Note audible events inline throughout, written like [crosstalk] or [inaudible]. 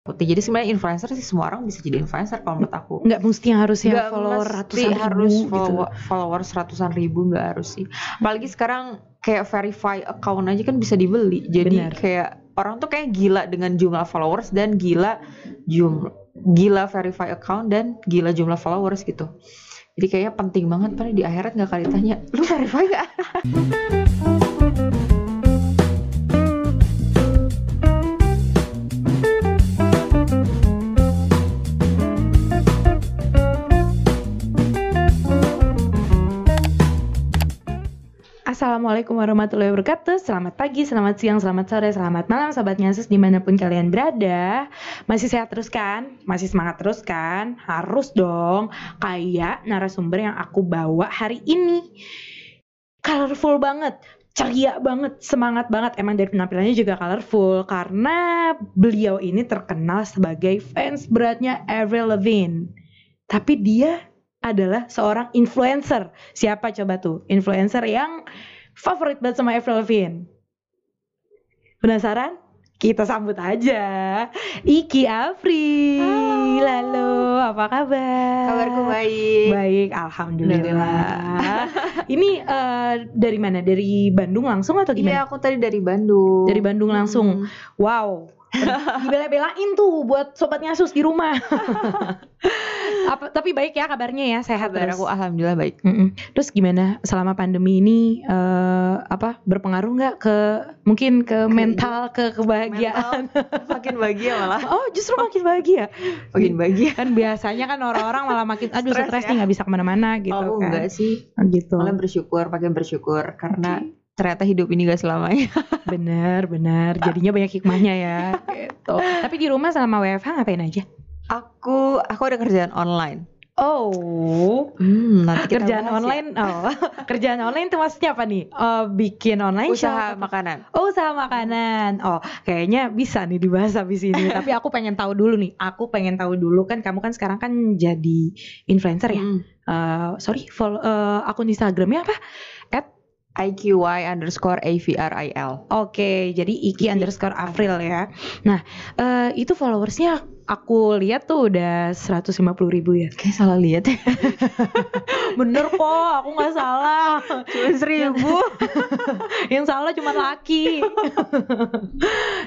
putih. Jadi sebenarnya influencer sih semua orang bisa jadi influencer kalau menurut aku. Nggak mesti harus yang Nggak follower ratusan harus ribu gitu. follow- followers ratusan ribu nggak harus sih. Apalagi sekarang kayak verify account aja kan bisa dibeli. Jadi Benar. kayak orang tuh kayak gila dengan jumlah followers dan gila jumlah gila verify account dan gila jumlah followers gitu. Jadi kayaknya penting banget pada di akhirat nggak kali tanya, lu verify nggak? [laughs] Assalamualaikum warahmatullahi wabarakatuh Selamat pagi, selamat siang, selamat sore, selamat malam Sahabat Nyasus di mana pun kalian berada Masih sehat terus kan? Masih semangat terus kan? Harus dong Kayak narasumber yang aku bawa hari ini Colorful banget Ceria banget, semangat banget Emang dari penampilannya juga colorful Karena beliau ini terkenal sebagai fans beratnya Avril Lavigne Tapi dia adalah seorang influencer. Siapa coba tuh? Influencer yang favorit banget sama Avril Lavigne. Penasaran? Kita sambut aja Iki Afri. Halo. Halo, apa kabar? Kabarku baik. Baik, alhamdulillah. Ini eh, dari mana? Dari Bandung langsung atau Iya, gimana? aku tadi dari Bandung. Dari Bandung langsung. Hmm. Wow. Dibela-belain tuh buat sobat ngasus di rumah. [laughs] apa, tapi baik ya kabarnya ya, sehat Kabar terus. aku alhamdulillah baik. Mm-mm. Terus gimana selama pandemi ini eh, apa berpengaruh nggak ke mungkin ke mental, ke kebahagiaan? [laughs] Makin bahagia malah. Oh justru makin bahagia. Makin bahagia. Kan biasanya kan orang-orang malah makin aduh Stres ya? nih nggak bisa ke mana-mana gitu aku kan. enggak sih. Oh, gitu. Malah bersyukur, pakai bersyukur karena ternyata hidup ini gak selamanya. [laughs] Bener bener. Jadinya banyak hikmahnya ya. gitu. Tapi di rumah selama WFH ngapain aja? Aku aku ada kerjaan online. Oh, Hmm, nanti kita kerjaan bahas ya. online. Oh, [laughs] kerjaan online itu maksudnya apa nih? Oh, bikin online shop Usaha atau- makanan. Oh usaha makanan. Oh kayaknya bisa nih dibahas habis ini. [laughs] Tapi aku pengen tahu dulu nih. Aku pengen tahu dulu kan kamu kan sekarang kan jadi influencer ya. Hmm. Eh, sorry, follow, eh, akun Instagramnya apa? IQY underscore AVRIL. Oke, jadi Iki underscore April ya. Nah eh, itu followersnya aku lihat tuh udah 150 ribu ya. Kayak salah lihat ya. [laughs] Bener kok, aku nggak salah. Cuma seribu. [laughs] Yang salah cuma laki.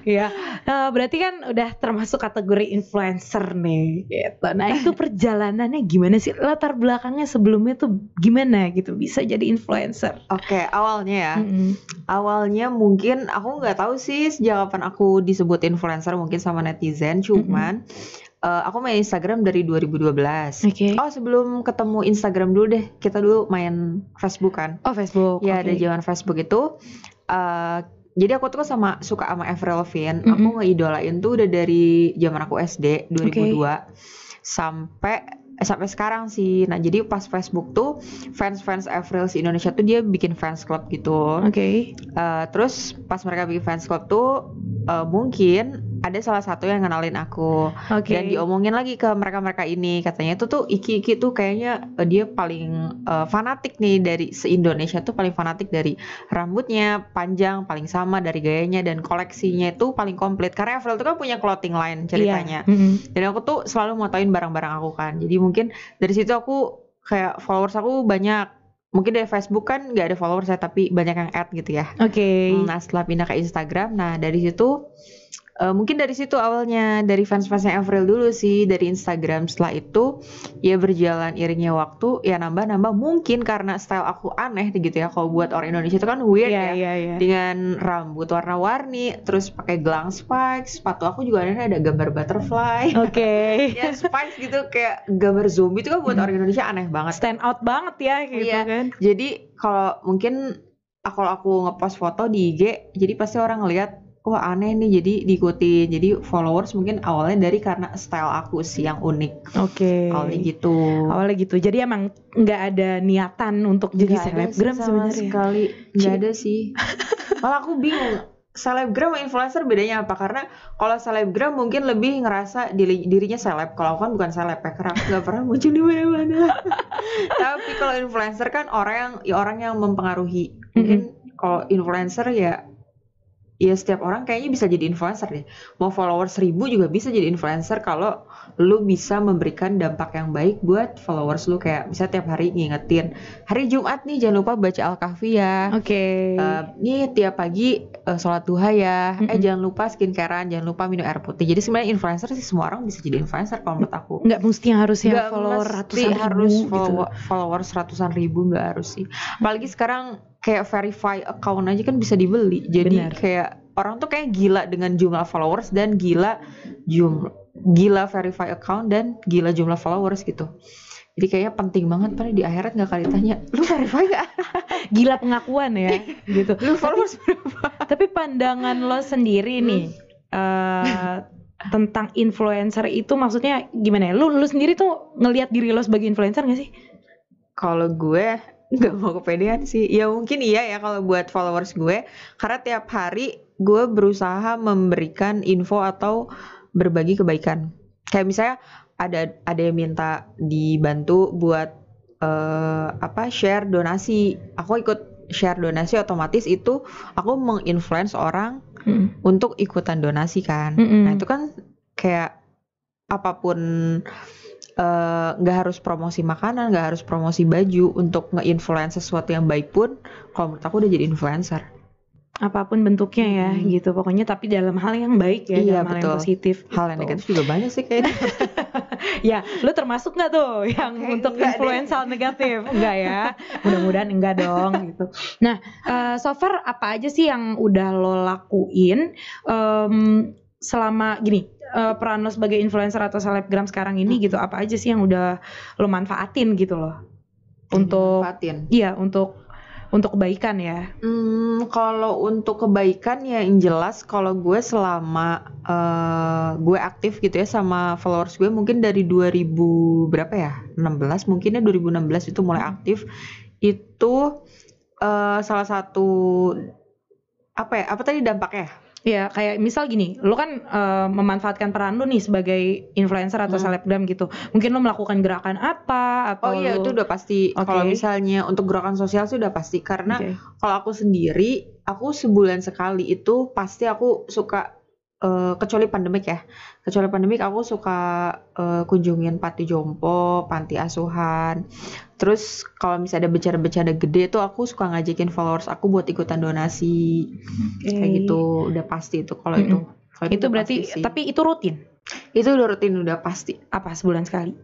ya, eh, berarti kan udah termasuk kategori influencer nih. Gitu. Nah itu [laughs] perjalanannya gimana sih? Latar belakangnya sebelumnya tuh gimana gitu bisa jadi influencer? Oke, awalnya ya. Mm-mm. Awalnya mungkin aku nggak tahu sih sejak kapan aku disebut influencer mungkin sama netizen. Cuman eh, aku main Instagram dari 2012. Oke. Oh sebelum ketemu Instagram dulu deh, kita dulu main Facebook kan? Oh Facebook. Ya oke. ada zaman Facebook itu. eh jadi aku tuh sama suka sama Avril Lavigne. Mhm. Aku ngeidolain tuh udah dari zaman aku SD 2002 sampai eh, sampai sekarang sih. Nah jadi pas Facebook tuh fans-fans Avril si Indonesia tuh dia bikin fans club gitu. Oke. Eh, terus pas mereka bikin fans club tuh eh, mungkin ada salah satu yang kenalin aku Oke. dan diomongin lagi ke mereka-mereka ini katanya itu tuh Iki Iki tuh kayaknya eh, dia paling eh, fanatik nih dari se Indonesia tuh paling fanatik dari rambutnya panjang paling sama dari gayanya dan koleksinya itu paling komplit karena Avril tuh kan punya clothing line ceritanya Iya. Mm-mm. dan aku tuh selalu motoin barang-barang aku kan jadi mungkin dari situ aku kayak followers aku banyak mungkin dari Facebook kan nggak ada followers saya tapi banyak yang add gitu ya Oke. Nah setelah pindah ke Instagram, nah dari situ eh, mungkin dari situ awalnya dari fans-fansnya Avril dulu sih dari Instagram. Setelah itu ya berjalan iringnya waktu ya nambah-nambah mungkin karena style aku aneh gitu ya. Kalau buat orang Indonesia itu kan weird Iya ya. iya iya. Dengan rambut warna-warni, terus pakai gelang spikes, sepatu aku juga ada ada gambar butterfly. Oke. [laughs] ya spikes gitu kayak gambar zombie itu kan buat orang Indonesia aneh banget. Stand out banget ya gitu Iya. kan. Jadi kalau mungkin ah, kalau aku ngepost foto di IG, jadi pasti orang ngeliat wah aneh nih jadi diikuti. Jadi followers mungkin awalnya dari karena style aku sih yang unik. Oke. Awalnya gitu. Awalnya gitu. Jadi emang nggak ada niatan untuk jadi selebgram sebenarnya. sekali nggak ada sih. Malah aku bingung. Selebgram sama influencer bedanya apa? Karena kalau selebgram mungkin lebih ngerasa diri- dirinya seleb. Kalau aku kan bukan seleb ya, karena aku nggak pernah muncul di mana-mana. [laughs] Tapi kalau influencer kan orang yang ya orang yang mempengaruhi. Mungkin kalau influencer ya ya setiap orang kayaknya bisa jadi influencer deh. Mau followers seribu juga bisa jadi influencer kalau lu bisa memberikan dampak yang baik buat followers lu kayak bisa tiap hari ngingetin hari Jumat nih jangan lupa baca Al-Kahfi ya. Oke. Eh, nih tiap pagi eh, sholat duha ya. Eh Mm-mm. jangan lupa skincarean, jangan lupa minum air putih. Jadi sebenarnya influencer sih semua orang bisa jadi influencer kalau menurut aku. nggak mesti yang harus yang Nggak follower ratusan ribu harus gitu. follow- followers ratusan ribu nggak harus sih. Apalagi sekarang kayak verify account aja kan bisa dibeli. Jadi Benar. kayak orang tuh kayak gila dengan jumlah followers dan gila jumlah gila verify account dan gila jumlah followers gitu. Jadi kayaknya penting banget pada di akhirat nggak kali tanya, lu verify nggak? [laughs] Gila pengakuan ya gitu. Lu followers berapa? Tapi pandangan lo sendiri nih eh, tentang influencer itu maksudnya gimana ya? Lu lu sendiri tuh ngelihat diri lo sebagai influencer gak sih? Kalau gue nggak mau kepedean sih. Ya mungkin iya ya kalau buat followers gue. Karena tiap hari gue berusaha memberikan info atau berbagi kebaikan. Kayak misalnya ada ada yang minta dibantu buat eh, apa share donasi. Aku ikut share donasi otomatis itu aku menginfluence orang Mm. untuk ikutan donasi kan. Mm-mm. Nah itu kan kayak apa pun eh, nggak harus promosi makanan, nggak harus promosi baju untuk nge-influence sesuatu yang baik pun, kalau menurut aku udah jadi influencer. Apa pun bentuknya ya Hmm. gitu. Pokoknya tapi dalam hal yang baik ya, Iya, dalam hal yang betul. positif. Hal yang gitu. negatif juga banyak sih kayaknya. [laughs] Ya, lu termasuk nggak tuh yang Kayak untuk enggak deh. influence hal negatif? Enggak ya? Mudah-mudahan enggak dong gitu. Nah, eh, so far apa aja sih yang udah lo lakuin em, selama gini eh, peran lo sebagai influencer atau selebgram sekarang ini gitu? Apa aja sih yang udah lo manfaatin gitu loh? Untuk Manfaatin. iya untuk untuk kebaikan ya. Hmm, kalau untuk kebaikan ya yang jelas kalau gue selama eh, gue aktif gitu ya sama followers gue mungkin dari 2000 berapa ya 16 mungkin ya 2016 itu mulai aktif itu eh, salah satu apa ya apa tadi dampaknya Ya kayak misal gini, lo kan eh, memanfaatkan peran lo nih sebagai influencer atau Hmm. selebgram gitu. Mungkin lo melakukan gerakan apa atau Oh iya lo- itu udah pasti Oke. kalau misalnya untuk gerakan sosial sih udah pasti karena Oke. kalau aku sendiri aku sebulan sekali itu pasti aku suka eh, kecuali pandemik ya kecuali pandemik aku suka eh, kunjungin panti jompo panti asuhan terus kalau misalnya ada bencana-bencana gede tuh aku suka ngajakin followers aku buat ikutan donasi. Kayak gitu udah pasti itu kalau itu. Kalau Itu berarti sih. tapi itu rutin? Itu udah rutin udah pasti. Apa sebulan sekali?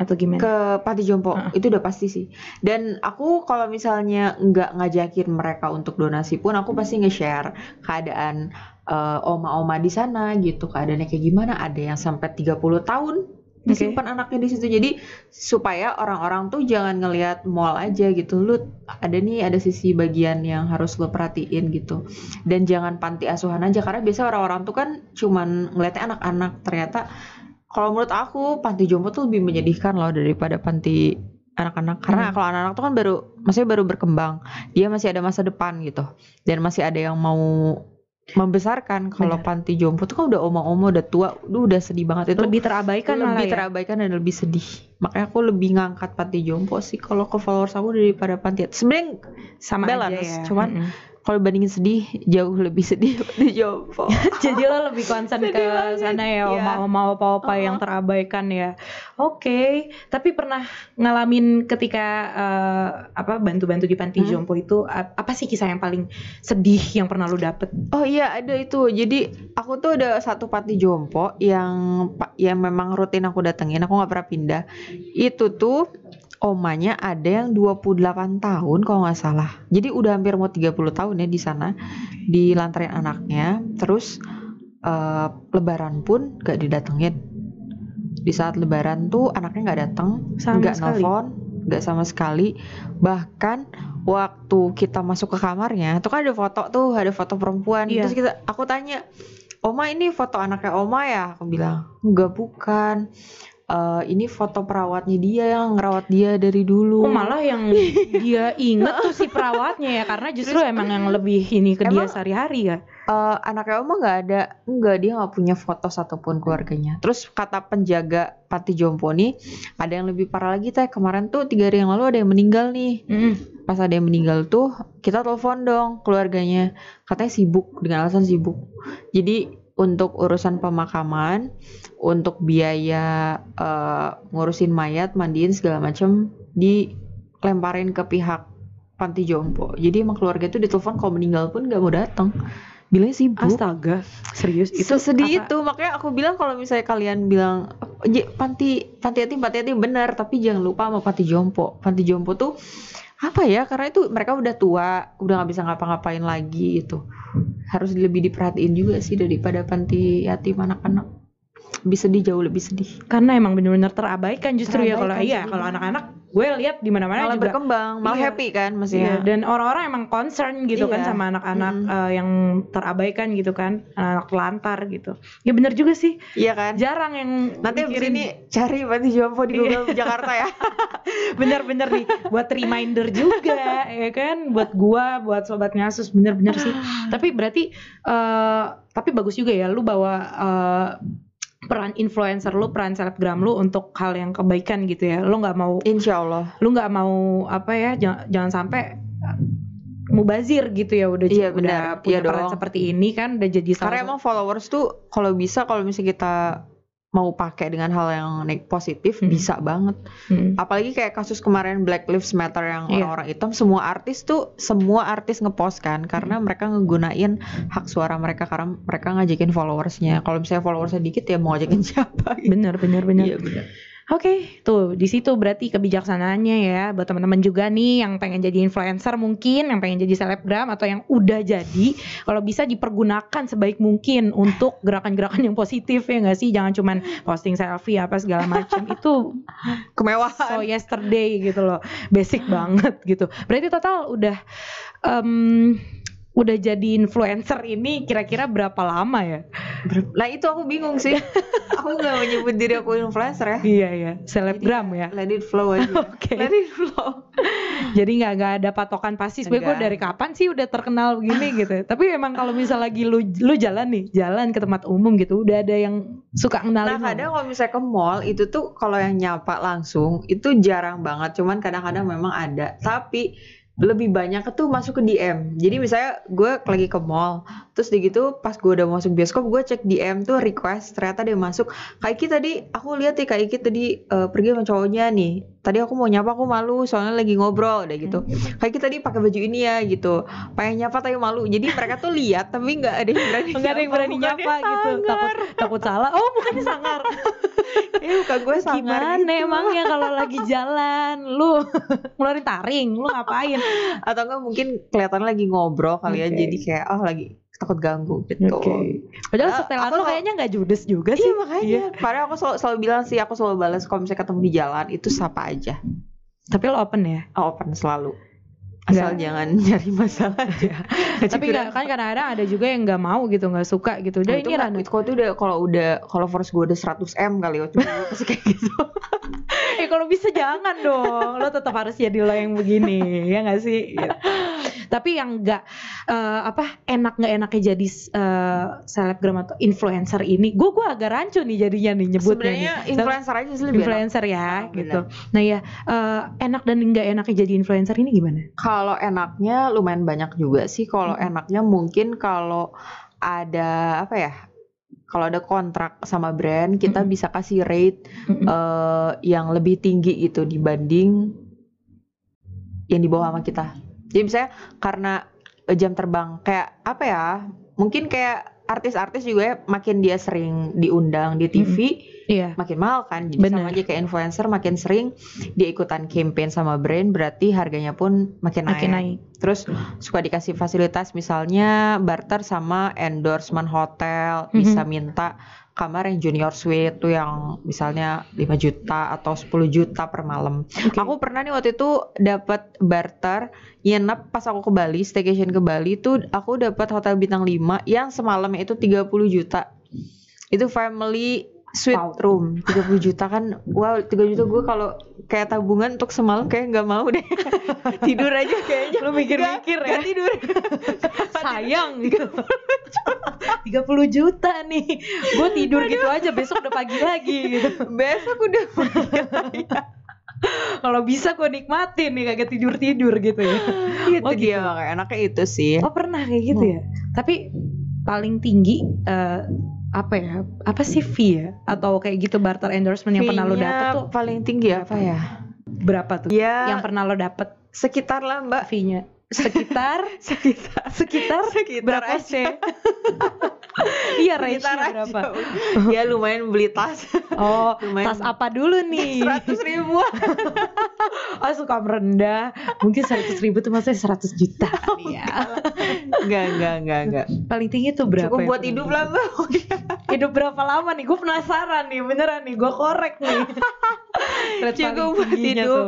Atau gimana? ke Panti Jompo. Heeh. itu udah pasti sih. Dan aku kalau misalnya nggak ngajakin mereka untuk donasi pun aku pasti nge-share keadaan eh, oma-oma di sana gitu. Keadaannya kayak gimana? Ada yang sampai 30 tahun disimpan anaknya di situ. Jadi supaya orang-orang tuh jangan ngelihat mall aja gitu. Lu ada nih ada sisi bagian yang harus lo perhatiin gitu. Dan jangan panti asuhan aja karena biasa orang-orang tuh kan cuman ngeliatnya anak-anak. Ternyata kalau menurut aku panti jompo tuh lebih menyedihkan loh daripada panti anak-anak. Karena Hmm. kalau anak-anak tuh kan baru maksudnya baru berkembang. Dia masih ada masa depan gitu. Dan masih ada yang mau membesarkan kalau panti jompo tuh kan udah oma-oma udah tua Duh, udah sedih banget itu lebih terabaikan malah lebih ya? terabaikan dan lebih sedih makanya aku lebih ngangkat panti jompo sih kalau ke followers aku daripada panti sebenarnya sama balance, aja ya. cuman Mm-mm. Kalau bandingin sedih jauh lebih sedih [laughs] panti jompo [laughs] Jadi lo lebih Sedih ke banget. sana ya, Iya. oma-oma opa-opa yang Uh-uh. terabaikan ya. Oke, tapi pernah ngalamin ketika eh, apa bantu-bantu di panti Hmm. jompo itu apa sih kisah yang paling sedih yang pernah lo dapet? Oh iya ada itu. Jadi aku tuh ada satu panti jompo yang yang memang rutin aku datengin. Aku nggak pernah pindah. Itu tuh omanya ada yang 28 tahun kalau nggak salah. Jadi udah hampir mau 30 tahun ya di sana dilantarin anaknya. Terus eh, lebaran pun gak didatengin. Di saat lebaran tuh anaknya nggak datang, nggak nelfon, nggak sama sekali. Bahkan waktu kita masuk ke kamarnya, tuh kan ada foto tuh, ada foto perempuan. Iya. Terus kita, aku tanya, Oma ini foto anaknya Oma ya? Aku bilang, enggak bukan. Eh, ini foto perawatnya dia yang ngerawat dia dari dulu. Oh malah yang [laughs] dia inget tuh si perawatnya ya karena justru Terus- emang yang lebih ini ke dia Emang- sehari-hari ya. Eh, anaknya Oma nggak ada, nggak dia nggak punya foto satupun keluarganya. Terus kata penjaga panti jompo nih, ada yang lebih parah lagi teh kemarin tuh tiga hari yang lalu ada yang meninggal nih. Pas ada yang meninggal tuh kita telepon dong keluarganya, katanya sibuk dengan alasan sibuk. Jadi untuk urusan pemakaman, untuk biaya eh, ngurusin mayat, mandiin segala macem dilemparin ke pihak panti jompo. Jadi emang keluarga itu ditelepon kalau meninggal pun nggak mau datang. Bilangnya sibuk. Astaga, serius itu Sesedih apa- itu makanya aku bilang kalau misalnya kalian bilang "J- panti panti yatim panti yatim benar tapi jangan lupa sama panti jompo panti jompo tuh apa ya karena itu mereka udah tua udah nggak bisa ngapa-ngapain lagi itu harus lebih diperhatiin juga sih daripada panti yatim anak-anak. Lebih sedih jauh lebih sedih. Karena emang bener-bener terabaikan justru ya kalau Terabaikan iya jadi kalau banget. anak-anak gue lihat di mana-mana malah juga berkembang malah Iya. happy kan Iya, maksudnya dan orang-orang emang concern gitu kan Iya. sama anak-anak Mm-mm. eh, yang terabaikan gitu kan, anak telantar gitu. Ya bener juga sih, iya kan jarang yang nanti mikirin- ini cari panti jompo di Iya. Google Jakarta ya [laughs] bener-bener nih buat reminder juga ya kan, buat gua, buat sobat ngasus bener-bener sih. Tapi berarti eh tapi bagus juga ya lu bawa eh, peran influencer lu, peran selebgram lu untuk hal yang kebaikan gitu ya. Lu nggak mau Insya Allah lu nggak mau apa ya jangan, jangan sampai uh, mubazir gitu ya udah Iya, udah punya Iya peran dong. seperti ini kan udah jadi salah Karena emang followers tuh kalau bisa kalau misalnya kita mau pakai dengan hal yang positif Hmm. bisa banget. Hmm. Apalagi kayak kasus kemarin Black Lives Matter yang Iya. orang-orang hitam semua artis tuh semua artis ngepost kan karena Hmm. mereka ngegunain hak suara mereka karena mereka ngajakin followersnya. Kalau misalnya followersnya dikit ya mau ngajakin [laughs] siapa? gitu. bener bener bener Iya benar. Oke, tuh di situ berarti kebijaksanaannya ya buat teman-teman juga nih yang pengen jadi influencer mungkin, yang pengen jadi selebgram atau yang udah jadi, kalau bisa dipergunakan sebaik mungkin untuk gerakan-gerakan yang positif ya nggak sih? Jangan cuman posting selfie apa segala macam [laughs] itu Kemewahan. so yesterday gitu loh, basic banget gitu. Berarti total udah em, udah jadi influencer ini kira-kira berapa lama ya? Nah itu aku bingung sih. [laughs] aku nggak menyebut diri aku influencer ya. Iya ya, selebgram ya. Let it flow aja. [laughs] Oke. Let it flow. [laughs] Jadi nggak nggak ada patokan pasti sebenarnya gue dari kapan sih udah terkenal begini gitu. Tapi emang kalau misal lagi lu lu jalan nih, jalan ke tempat umum gitu, udah ada yang suka Nah kenalin. lo. kadang kalau misalnya ke mall itu tuh kalau yang nyapa langsung itu jarang banget. Cuman kadang-kadang memang ada. Tapi lebih banyak tuh masuk ke DM. Jadi misalnya gue lagi ke mall, terus di gitu pas gue udah masuk bioskop gue cek DM tuh request ternyata dia masuk. Kaiki tadi aku lihat ya Kaiki tadi eh, pergi sama cowoknya nih. Tadi aku mau nyapa aku malu soalnya lagi ngobrol udah gitu. Kaiki tadi pakai baju ini ya gitu. Pengen nyapa tapi malu. Jadi mereka tuh lihat tapi nggak ada yang berani. Nggak ada yang berani nyapa gitu, takut takut salah. Oh bukannya sangar. [laughs] Eh bukan gue sangar Gimana gitu. emangnya kalau lagi jalan, lu [laughs] ngeluarin taring, lu ngapain? [laughs] atau enggak mungkin kelihatan lagi ngobrol kali ya Oke. jadi kayak oh lagi takut ganggu gitu. Padahal Ah, setelan kalau- kayaknya nggak judes juga sih. Iya makanya. Padahal aku selalu, selalu bilang sih aku selalu balas kalau misalnya ketemu di jalan itu sapa aja. Tapi lo open ya. Oh, open selalu. Asal Nggak. jangan [laughs] nyari masalah aja. [laughs] Tapi nggak- kan kadang-kadang ada juga yang nggak mau gitu, nggak suka gitu. Udah Nah, ini random. itu itu udah kalau udah kalau force gue udah 100 m kali waktu gue pasti kayak [laughs] gitu. Eh kalau bisa jangan dong, lo tetap harus jadi lo yang begini, ya nggak sih? Gitu. Tapi yang nggak eh, apa enak nggak enaknya jadi eh, selebgram atau influencer ini, gue gua agak rancu nih jadinya nih nyebutnya nih. Sebenarnya influencer aja sih lebih enak. influencer ya, Ah, gitu. Nah ya eh, enak dan nggak enaknya jadi influencer ini gimana? Kalau enaknya lumayan banyak juga sih. Kalau Mm-mm. enaknya mungkin kalau ada apa ya? Kalau ada kontrak sama brand, kita Mm-mm. bisa kasih rate Mm-mm. eh, yang lebih tinggi gitu dibanding yang di bawah sama kita. Jadi misalnya karena jam terbang kayak apa ya? Mungkin kayak artis-artis juga ya, makin dia sering diundang di TV, Iya. makin mahal kan. Jadi Bener. sama aja kayak influencer makin sering dia ikutan campaign sama brand, berarti harganya pun makin naik. Makin naik. Terus suka dikasih fasilitas misalnya barter sama endorsement hotel, Mhm. bisa minta kamar yang junior suite tuh yang misalnya 5 juta atau 10 juta per malam. Oke. Aku pernah nih waktu itu dapat barter nginep pas aku ke Bali, staycation ke Bali tuh aku dapat hotel bintang 5 yang semalamnya itu 30 juta. Itu family Sweet Wow. room 30 juta kan wow 3 juta gue kalau kayak tabungan untuk semalam kayak nggak mau deh. [laughs] Tidur aja kayaknya. Lu mikir-mikir ya. nggak tidur. [laughs] Sayang. Gitu 30 juta. Nih. Gue tidur gitu aja besok udah pagi lagi. Gitu besok udah [laughs] kalau bisa gue nikmatin nih kagak tidur tidur gitu ya. Itu Oh, dia gitu. makanya enaknya itu sih. Oh pernah kayak gitu ya? Tapi paling tinggi eh, apa ya apa sih fee ya? Atau kayak gitu barter endorsement yang pernah lo dapet tuh? paling tinggi apa ya? Berapa tuh ya yang pernah lo dapet? sekitar lah mbak. Fee-nya sekitar [laughs] sekitar. sekitar sekitar berapa aja. sih? [laughs] Iya range sekitar aja berapa? [laughs] Ya lumayan beli tas. Oh Lumayan. tas apa dulu nih? Seratus ribuan. Oh suka merendah. Mungkin seratus ribu tuh maksudnya seratus juta. Kali ya enggak enggak enggak enggak paling tinggi tuh berapa cukup buat hidup lah mbak hidup berapa lama nih? Gue penasaran nih beneran nih. Gue korek nih. Cukup buat hidup. tuh.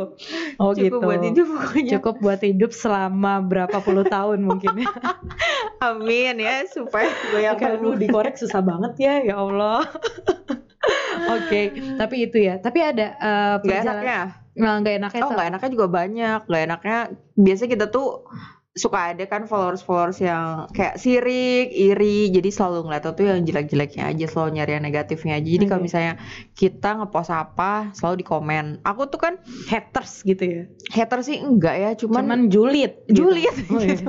oh cukup gitu. buat hidup pokoknya. Cukup buat hidup selama berapa puluh tahun mungkin. Ya [laughs] amin ya supaya gue yang aduh dikorek susah banget ya ya Allah. [laughs] Oke, tapi itu ya. Tapi ada eh, Gak perjalanan enaknya? Nah, nggak enaknya Oh sama- nggak enaknya juga banyak. Gak enaknya Biasanya kita tuh suka ada kan followers-followers yang kayak sirik, iri, jadi selalu ngeliat tuh yang jelek-jeleknya aja, selalu nyari yang negatifnya aja. Jadi kalau Oke. misalnya kita ngepost apa, selalu di komen. Aku tuh kan haters gitu ya. hater sih enggak ya, cuman, Cuman, julid. gitu. julid. Oh, iya. gitu.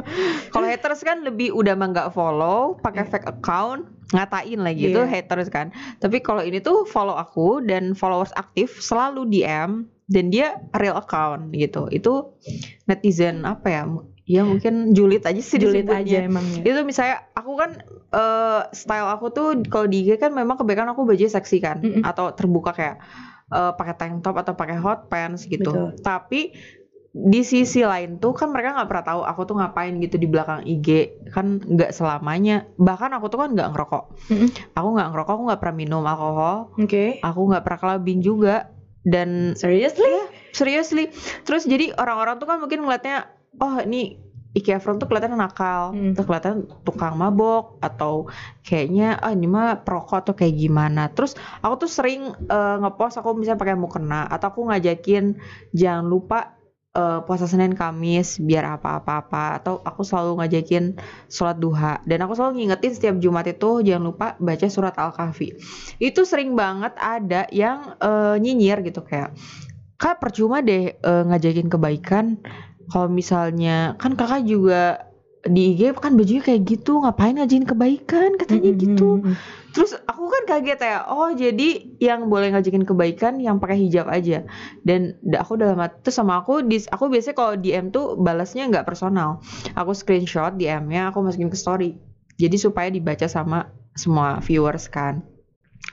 Kalau haters kan lebih udah mah nggak follow, pakai fake account, ngatain lagi itu Iya. haters kan. Tapi kalau ini tuh follow aku dan followers aktif selalu DM dan dia real account gitu. Itu netizen apa ya? Ya mungkin julid aja sih julid aja emangnya. Itu misalnya aku kan eh, style aku tuh kalau di IG kan memang kebanyakan aku baju seksi kan Mm-mm. atau terbuka kayak eh, pakai tank top atau pakai hot pants gitu. Betul. Tapi di sisi lain tuh kan mereka nggak pernah tahu aku tuh ngapain gitu di belakang IG kan nggak selamanya bahkan aku tuh kan nggak ngerokok Mm-mm. aku nggak ngerokok aku nggak pernah minum alkohol Oke. aku nggak pernah clubbing juga dan Seriously? seriously terus jadi orang-orang tuh kan mungkin ngeliatnya oh ini Iki Efron tuh kelihatan nakal, Hmm. terus kelihatan tukang mabok atau kayaknya ah ini mah perokok atau kayak gimana. Terus aku tuh sering eh, ngepost aku misalnya pakai mukena atau aku ngajakin jangan lupa eh, puasa Senin Kamis biar apa-apa-apa atau aku selalu ngajakin sholat duha dan aku selalu ngingetin setiap Jumat itu jangan lupa baca surat Al-Kahfi. Itu sering banget ada yang eh, nyinyir gitu kayak Kak percuma deh eh, ngajakin kebaikan kalau misalnya kan kakak juga di IG kan bajunya kayak gitu ngapain ngajakin kebaikan? Katanya Mm-mm. gitu. terus aku kan kaget ya oh jadi yang boleh ngajakin kebaikan yang pakai hijab aja. Dan da- aku dalam terus sama aku di aku biasanya kalau DM tuh balasnya nggak personal. Aku screenshot DM-nya aku masukin ke story. Jadi supaya dibaca sama semua viewers kan.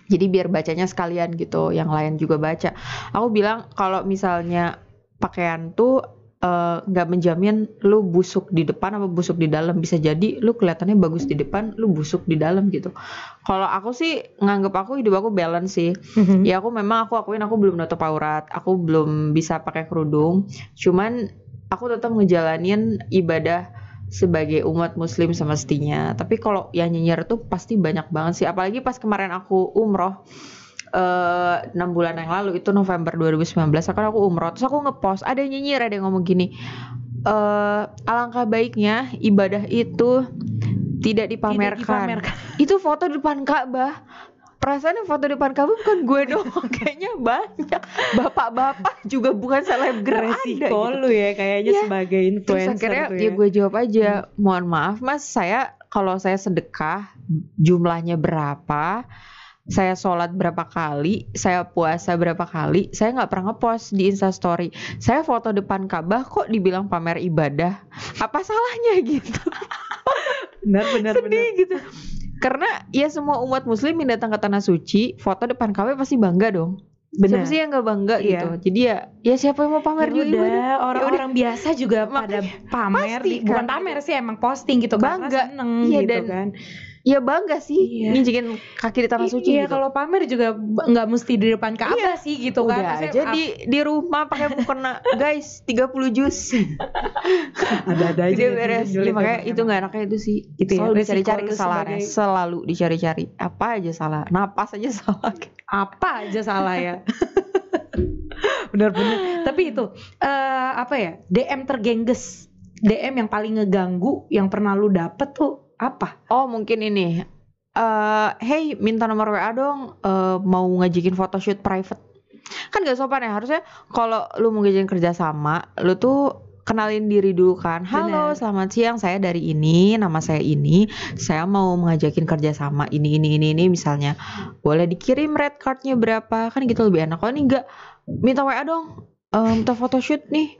Jadi biar bacanya sekalian gitu yang lain juga baca. Aku bilang kalau misalnya pakaian tuh eh, nggak menjamin lu busuk di depan apa busuk di dalam. Bisa jadi lu kelihatannya bagus di depan lu busuk di dalam gitu. Kalau aku sih nganggep aku hidup aku balance sih. Mhm. ya aku memang aku akuin aku belum nutup aurat aku belum bisa pakai kerudung. Cuman aku tetap ngejalanin ibadah sebagai umat muslim semestinya. Tapi kalau yang nyinyir tuh pasti banyak banget sih. Apalagi pas kemarin aku umroh eh, enam bulan yang lalu itu November 2019 kan aku umroh terus aku ngepost ada yang nyinyir ada yang ngomong gini eh alangkah baiknya ibadah itu tidak dipamerkan. dipamerkan. [laughs] Itu foto di depan Ka'bah. Perasaan yang foto di depan Ka'bah bukan gue doang, [laughs] kayaknya banyak. Bapak-bapak juga bukan selebgram ada Resiko gitu. lu ya kayaknya Iya. sebagai Terus influencer akhirnya tuh ya gue jawab aja, mohon maaf mas, saya kalau saya sedekah jumlahnya berapa, saya sholat berapa kali, saya puasa berapa kali, saya nggak pernah ngepost di Instastory. Saya foto depan Ka'bah kok dibilang pamer ibadah, apa salahnya gitu? benar benar [laughs] benar. Sedih gitu. Karena ya semua umat muslim yang datang ke tanah suci, foto depan Ka'bah pasti bangga dong. Benar. Siapa sih yang nggak bangga Iya. gitu? Jadi ya, ya siapa yang mau pamer Ya juga ibadah? udah, orang-orang biasa juga pada pamer pasti di, bukan kan. pamer sih emang posting gitu Bangga. karena seneng Iya, gitu dan- kan. Ya bangga sih Iya. nginjekin kaki di tanah suci Iya, gitu. kalau pamer juga nggak mesti di depan Ka'bah sih gitu kan. Udah Maksudnya, aja di di rumah pakai mukena guys 30 jus. [laughs] ada-ada aja. Jadi gitu, beres. Ya, makanya itu nggak enaknya itu sih. Gitu ya, selalu resiko dicari-cari kesalahannya, sebagai- selalu dicari-cari. Apa aja salah, napas aja salah. apa aja salah ya. [laughs] Bener-bener. Tapi itu eh apa ya? DM tergengges. DM yang paling ngeganggu yang pernah lu dapet tuh apa? Oh mungkin ini. eh hey minta nomor WA dong. Eh, mau ngajakin photoshoot private. Kan gak sopan ya harusnya kalau lu mau ngajakin kerja sama lu tuh kenalin diri dulu kan. Halo Bener. selamat siang. Saya dari ini nama saya ini. Saya mau mengajakin kerja sama ini ini ini ini. Misalnya boleh dikirim red cardnya berapa? Kan gitu lebih enak. Kalau ini enggak minta WA dong. Eh, minta photoshoot nih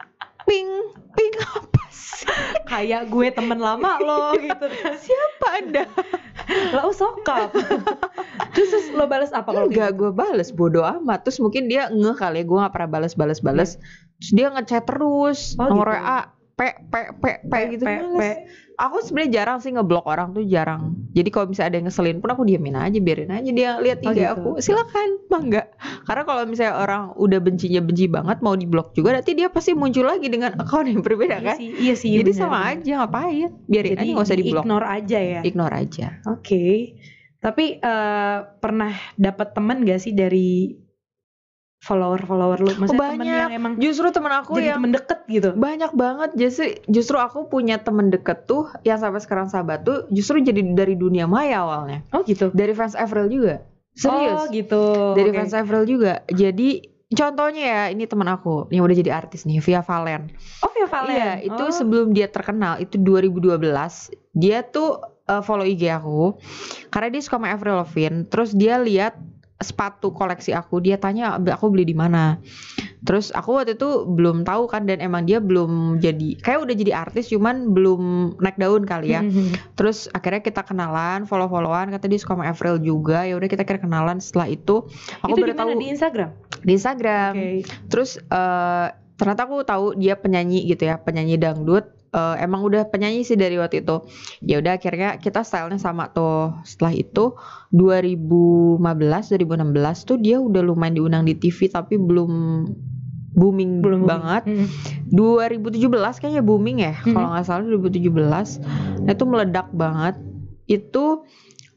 ping ping apa sih Kayak gue temen lama lo gitu siapa anda Lo sokap. terus, terus lo balas apa kalau Enggak, gitu? gue bales bodo amat. Terus mungkin dia ngeh kali ya, gue gak pernah bales-bales-bales. Terus dia ngechat terus, Oh, nomor gitu. WA, p, p, p, p, gitu. P, Males. P. Aku sebenarnya jarang sih ngeblok orang tuh jarang. Jadi kalau misalnya ada yang ngeselin pun aku diamin aja, biarin aja dia lihat Oh, IG gitu. aku. Silakan, bangga. Karena kalau misalnya orang udah bencinya benci banget mau diblok juga, nanti dia pasti muncul lagi dengan akun yang berbeda Iya kan. sih, iya sih. Jadi bener, sama aja ngapain? Biarin Jadi aja nggak usah diblok. Ignore aja ya. Ignore aja. Oke. Tapi eh, pernah dapat temen gak sih dari follower-follower lu? Maksudnya temen banyak. yang emang Justru temen aku jadi yang temen deket gitu. banyak banget justru justru aku punya temen deket tuh yang sampai sekarang sahabat tuh justru jadi dari dunia maya awalnya Oh gitu. dari fans Avril juga Oh serius gitu. dari Oke. fans Avril juga jadi contohnya ya ini temen aku yang udah jadi artis nih Via Valen Oh ya Valen. iya itu Oh. sebelum dia terkenal itu 2012 dia tuh uh, follow IG aku karena dia suka sama Avril Lavigne terus dia lihat sepatu koleksi aku dia tanya aku beli di mana terus aku waktu itu belum tahu kan dan emang dia belum jadi kayak udah jadi artis cuman belum naik daun kali ya Mhm. terus akhirnya kita kenalan follow followan kata dia suka sama Avril juga ya udah kita kira kenalan setelah itu aku Itu baru tahu di Instagram? di Instagram Oke. Terus eh, ternyata aku tahu dia penyanyi gitu ya, penyanyi dangdut. Eh, emang udah penyanyi sih dari waktu itu. Ya udah akhirnya kita stylenya sama tuh. Setelah itu 2015, 2016 tuh dia udah lumayan diundang di TV tapi belum booming Belum banget. Mhm. 2017 kayaknya booming ya, Mhm. kalau nggak salah 2017. Nah, itu meledak banget. Itu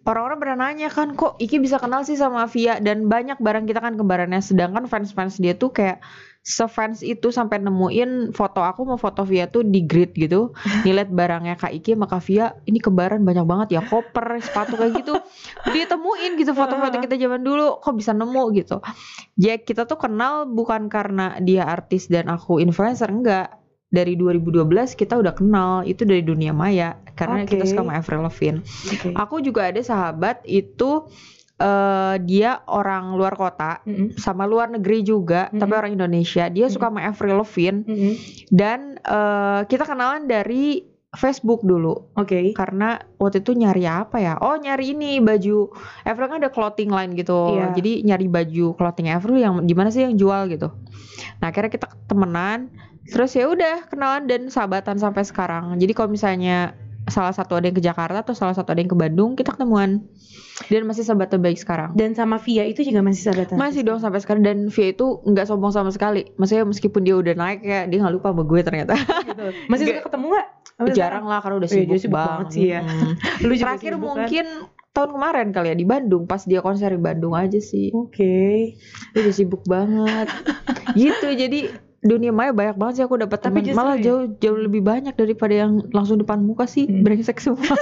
orang-orang pernah nanya kan kok Iki bisa kenal sih sama Via dan banyak barang kita kan kembarannya sedangkan fans-fans dia tuh kayak sefans itu sampai nemuin foto aku mau foto Via tuh di grid gitu. [laughs] Nilihat barangnya Kak Iki sama Kak Via ini kembaran banyak banget ya koper sepatu kayak gitu. Dia temuin gitu foto-foto kita zaman dulu kok bisa nemu gitu. Ya kita tuh kenal bukan karena dia artis dan aku influencer enggak. Dari 2012 kita udah kenal itu dari dunia maya karena kita Oke. suka sama Avril Lavigne. Oke. aku juga ada sahabat itu eh dia orang luar kota Mhm. sama luar negeri juga Mhm. tapi orang Indonesia dia suka sama Avril Lavigne Mhm. dan eh, kita kenalan dari Facebook dulu Oke. karena waktu itu nyari apa ya oh nyari ini baju Avril kan ada clothing line gitu Iya. jadi nyari baju clothing Avril yang di mana sih yang jual gitu nah akhirnya kita temenan terus ya udah kenalan dan sahabatan sampai sekarang jadi kalau misalnya salah satu ada yang ke Jakarta atau salah satu ada yang ke Bandung kita ketemuan dan masih sahabat terbaik sekarang Dan sama Via itu juga masih sahabatan. masih dong sampai sekarang dan Via itu nggak sombong sama sekali maksudnya meskipun dia udah naik ya dia nggak lupa sama gue ternyata Gitu. Masih Nggak. suka ketemu gak? jarang lah karena udah Iya, sibuk, dia sibuk banget sih ya. Mm. [laughs] Lu juga Terakhir sibuk kan? mungkin tahun kemarin kali ya di Bandung pas dia konser di Bandung aja sih. Oke. Dia udah sibuk banget. [laughs] gitu jadi dunia maya banyak banget sih aku dapat Tapi teman malah ya- jauh jauh lebih banyak daripada yang langsung depan muka sih Hmm. brengsek semua [laughs]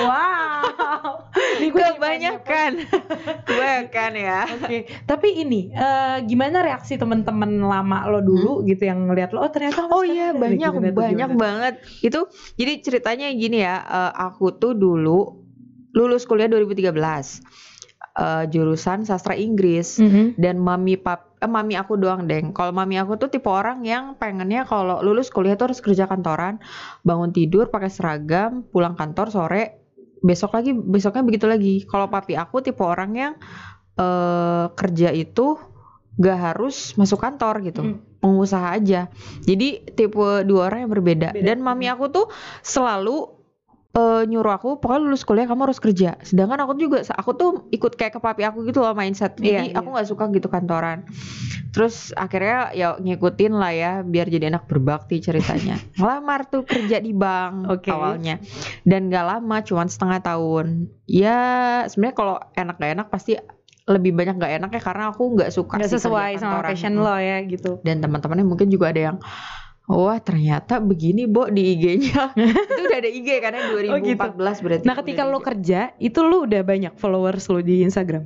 Wow. [laughs] Kebanyakan [laughs] kebanyakan ya Oke, tapi ini eh, gimana reaksi teman-teman lama lo dulu gitu yang ngeliat lo oh ternyata Hmm. Oh iya banyak tuh, banyak gimana? banget itu jadi ceritanya gini ya eh, aku tuh dulu lulus kuliah 2013 eh, jurusan sastra Inggris. Mhm. dan mami pap eh, mami aku doang deng. Kalau mami aku tuh tipe orang yang pengennya kalau lulus kuliah tuh harus kerja kantoran. Bangun tidur pakai seragam pulang kantor sore. Besok lagi besoknya begitu lagi. Kalau papi aku tipe orang yang eh, kerja itu gak harus masuk kantor gitu. Hmm. pengusaha aja. Jadi tipe dua orang yang berbeda. Beda. dan mami aku tuh selalu eh, nyuruh aku pokoknya lulus kuliah kamu harus kerja. Sedangkan aku juga aku tuh ikut kayak ke papi aku gitu loh mindset. Jadi Iya, aku nggak suka gitu kantoran. Terus akhirnya ya ngikutin lah ya biar jadi anak berbakti ceritanya. [laughs] Ngelamar tuh kerja di bank Oke. awalnya. Dan gak lama cuman setengah tahun. Ya sebenarnya kalau enak gak enak pasti lebih banyak gak enak ya karena aku nggak suka kerja sesuai sama passion lo ya gitu Dan teman-temannya mungkin juga ada yang Wah ternyata begini Bo di IG-nya [laughs] Itu udah ada IG karena 2014 Oh, gitu. berarti nah ketika lo kerja itu lo udah banyak followers lo di Instagram?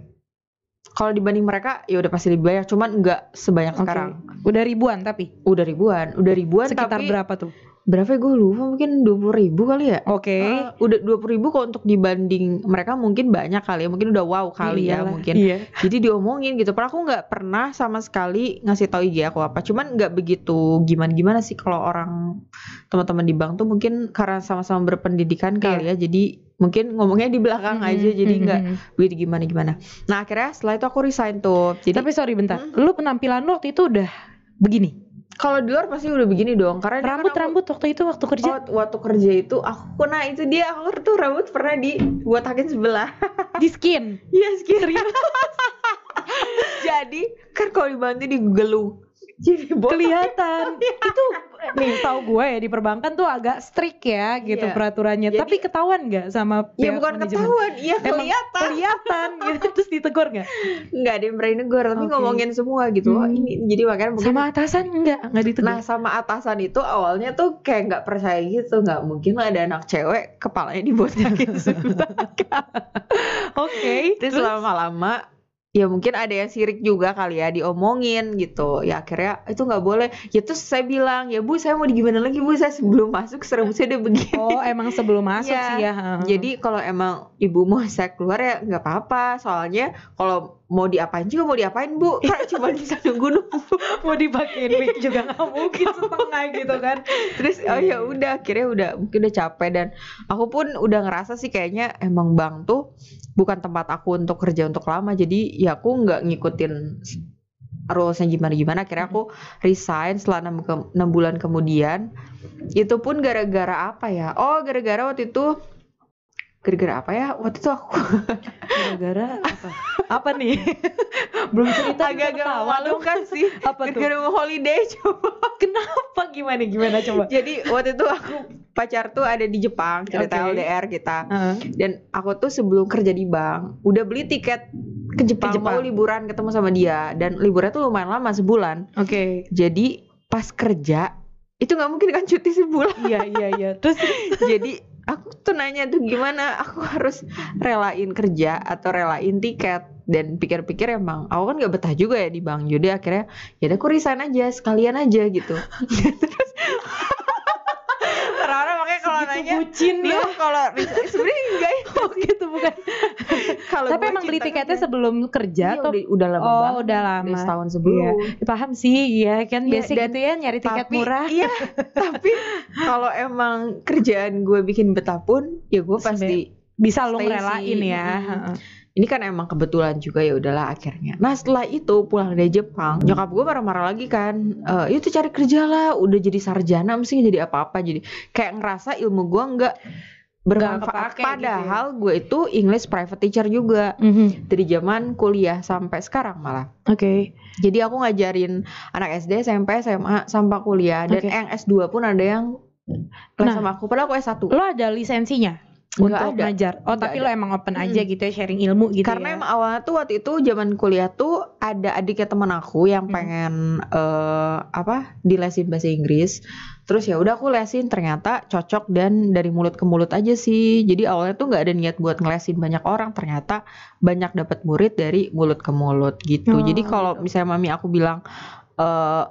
Kalau dibanding mereka ya udah pasti lebih banyak Cuman nggak sebanyak Oke. sekarang. Udah ribuan tapi? Udah ribuan. Udah ribuan sekitar tapi berapa tuh Berapa ya? Gue lupa mungkin 20 ribu kali ya? Oke. Eh, udah 20 ribu kok untuk dibanding mereka mungkin banyak kali ya. Mungkin udah wow kali ya Iyalah, mungkin. iya. Jadi diomongin gitu. Padahal aku nggak pernah sama sekali ngasih tahu IG aku apa. Cuman nggak begitu gimana gimana sih kalau orang teman-teman di bank tuh mungkin karena sama-sama berpendidikan kali ya. Jadi mungkin ngomongnya di belakang aja Mhm, jadi mhm, nggak mhm. begitu gimana gimana nah akhirnya setelah itu aku resign tuh. Jadi tapi sorry bentar. Hmm. lo penampilan lo waktu itu udah begini kalau di luar pasti udah begini dong karena kan rambut aku- rambut waktu itu waktu kerja Oh, waktu kerja itu aku nah itu dia aku tuh rambut pernah dibotakin sebelah [laughs] di skin Iya serius. [laughs] Jadi kan kalau dibantu digelung. Jadi [laughs] botak. kelihatan [laughs] itu nih tahu gue ya di perbankan tuh agak strict ya gitu Iya. peraturannya Jadi- tapi ketahuan nggak sama Ya bukan manajemen? ketahuan, iya kelihatan. kelihatan gitu [laughs] terus ditegur nggak Enggak ada yang berani negur, tapi Oke. ngomongin semua gitu. Oh, Hmm. ini jadi makanya mungkin sama atasan nggak nggak ditegur Nah sama atasan itu awalnya tuh kayak nggak percaya gitu nggak mungkin lah ada anak cewek kepalanya dibotakin sebelah oke Terus lama-lama ya mungkin ada yang sirik juga kali ya diomongin gitu. Ya akhirnya itu nggak boleh. Ya terus saya bilang ya bu saya mau digimana lagi bu? Saya sebelum masuk serabut saya udah begini. Oh emang sebelum masuk Iya. sih ya jadi kalau emang ibu mau saya keluar ya nggak apa-apa. Soalnya kalau mau diapain juga mau diapain bu? [laughs] Kan cuma bisa nunggu nunggu. Mau dipakein wig juga nggak mungkin [laughs] setengah gitu kan. Terus oh ya udah akhirnya udah mungkin udah capek. Dan aku pun udah ngerasa sih kayaknya emang bank tuh bukan tempat aku untuk kerja untuk lama. Jadi ya aku nggak ngikutin rulesnya gimana gimana. Akhirnya aku resign setelah enam, ke- enam bulan kemudian. Itu pun gara-gara apa ya? Oh gara-gara waktu itu gara-gara apa ya? Waktu itu aku [laughs] gara-gara apa? Apa nih? [laughs] Belum cerita agak-agak memalukan sih. Apa tuh? Gara-gara mau holiday [laughs] coba. Kenapa? Gimana gimana? Coba. Jadi waktu itu aku pacar tuh ada di Jepang cerita Oke. LDR kita. Heeh. dan aku tuh sebelum kerja di bank udah beli tiket ke Jepang, Ke Jepang. mau liburan ketemu sama dia. Dan liburannya tuh lumayan lama sebulan. Oke. Jadi pas kerja itu nggak mungkin kan cuti sebulan. Iya iya iya. Terus? Jadi tuh nanya tuh gimana? Aku harus relain kerja atau relain tiket? Dan pikir-pikir emang aku kan gak betah juga ya di bank jadi akhirnya ya aku resign aja sekalian aja gitu. [laughs] Terus nanya bucin ya kalau sebenarnya enggak ya. [laughs] Oh gitu bukan. [laughs] Kalau tapi emang beli tiketnya sebelum kerja Iya, atau udah, udah lama Oh, banget. udah lama. udah setahun sebelum. Paham sih iya kan. Iya, basic dan- gitu ya nyari tiket tapi murah. iya [laughs] tapi kalau emang kerjaan gue bikin betah pun ya gue pasti bisa lo ngerelain ya. Ini kan emang kebetulan juga ya udahlah akhirnya. Nah setelah itu pulang dari Jepang nyokap gue marah-marah lagi kan. E, itu cari kerja lah udah jadi sarjana mesti jadi apa-apa. Jadi kayak ngerasa ilmu gue nggak bermanfaat. kepake gitu ya. padahal gue itu English private teacher juga. Mhm. dari zaman kuliah sampai sekarang malah. Oke. Jadi aku ngajarin anak SD SMP SMA sampai kuliah. Dan Oke. yang S2 pun ada yang kelas Nah. sama aku. Padahal aku S1 lo ada lisensinya Nggak untuk ada. ngajar oh Nggak tapi ada. lo emang open aja gitu ya sharing ilmu gitu Karena ya emang awalnya tuh waktu itu zaman kuliah tuh ada adiknya temen aku yang Hmm. pengen eh, apa dilesin bahasa Inggris. Terus ya udah aku lesin ternyata cocok dan dari mulut ke mulut aja sih. Jadi awalnya tuh nggak ada niat buat ngelesin banyak orang. Ternyata banyak dapat murid dari mulut ke mulut gitu. Oh, Jadi kalau gitu. misalnya mami aku bilang eh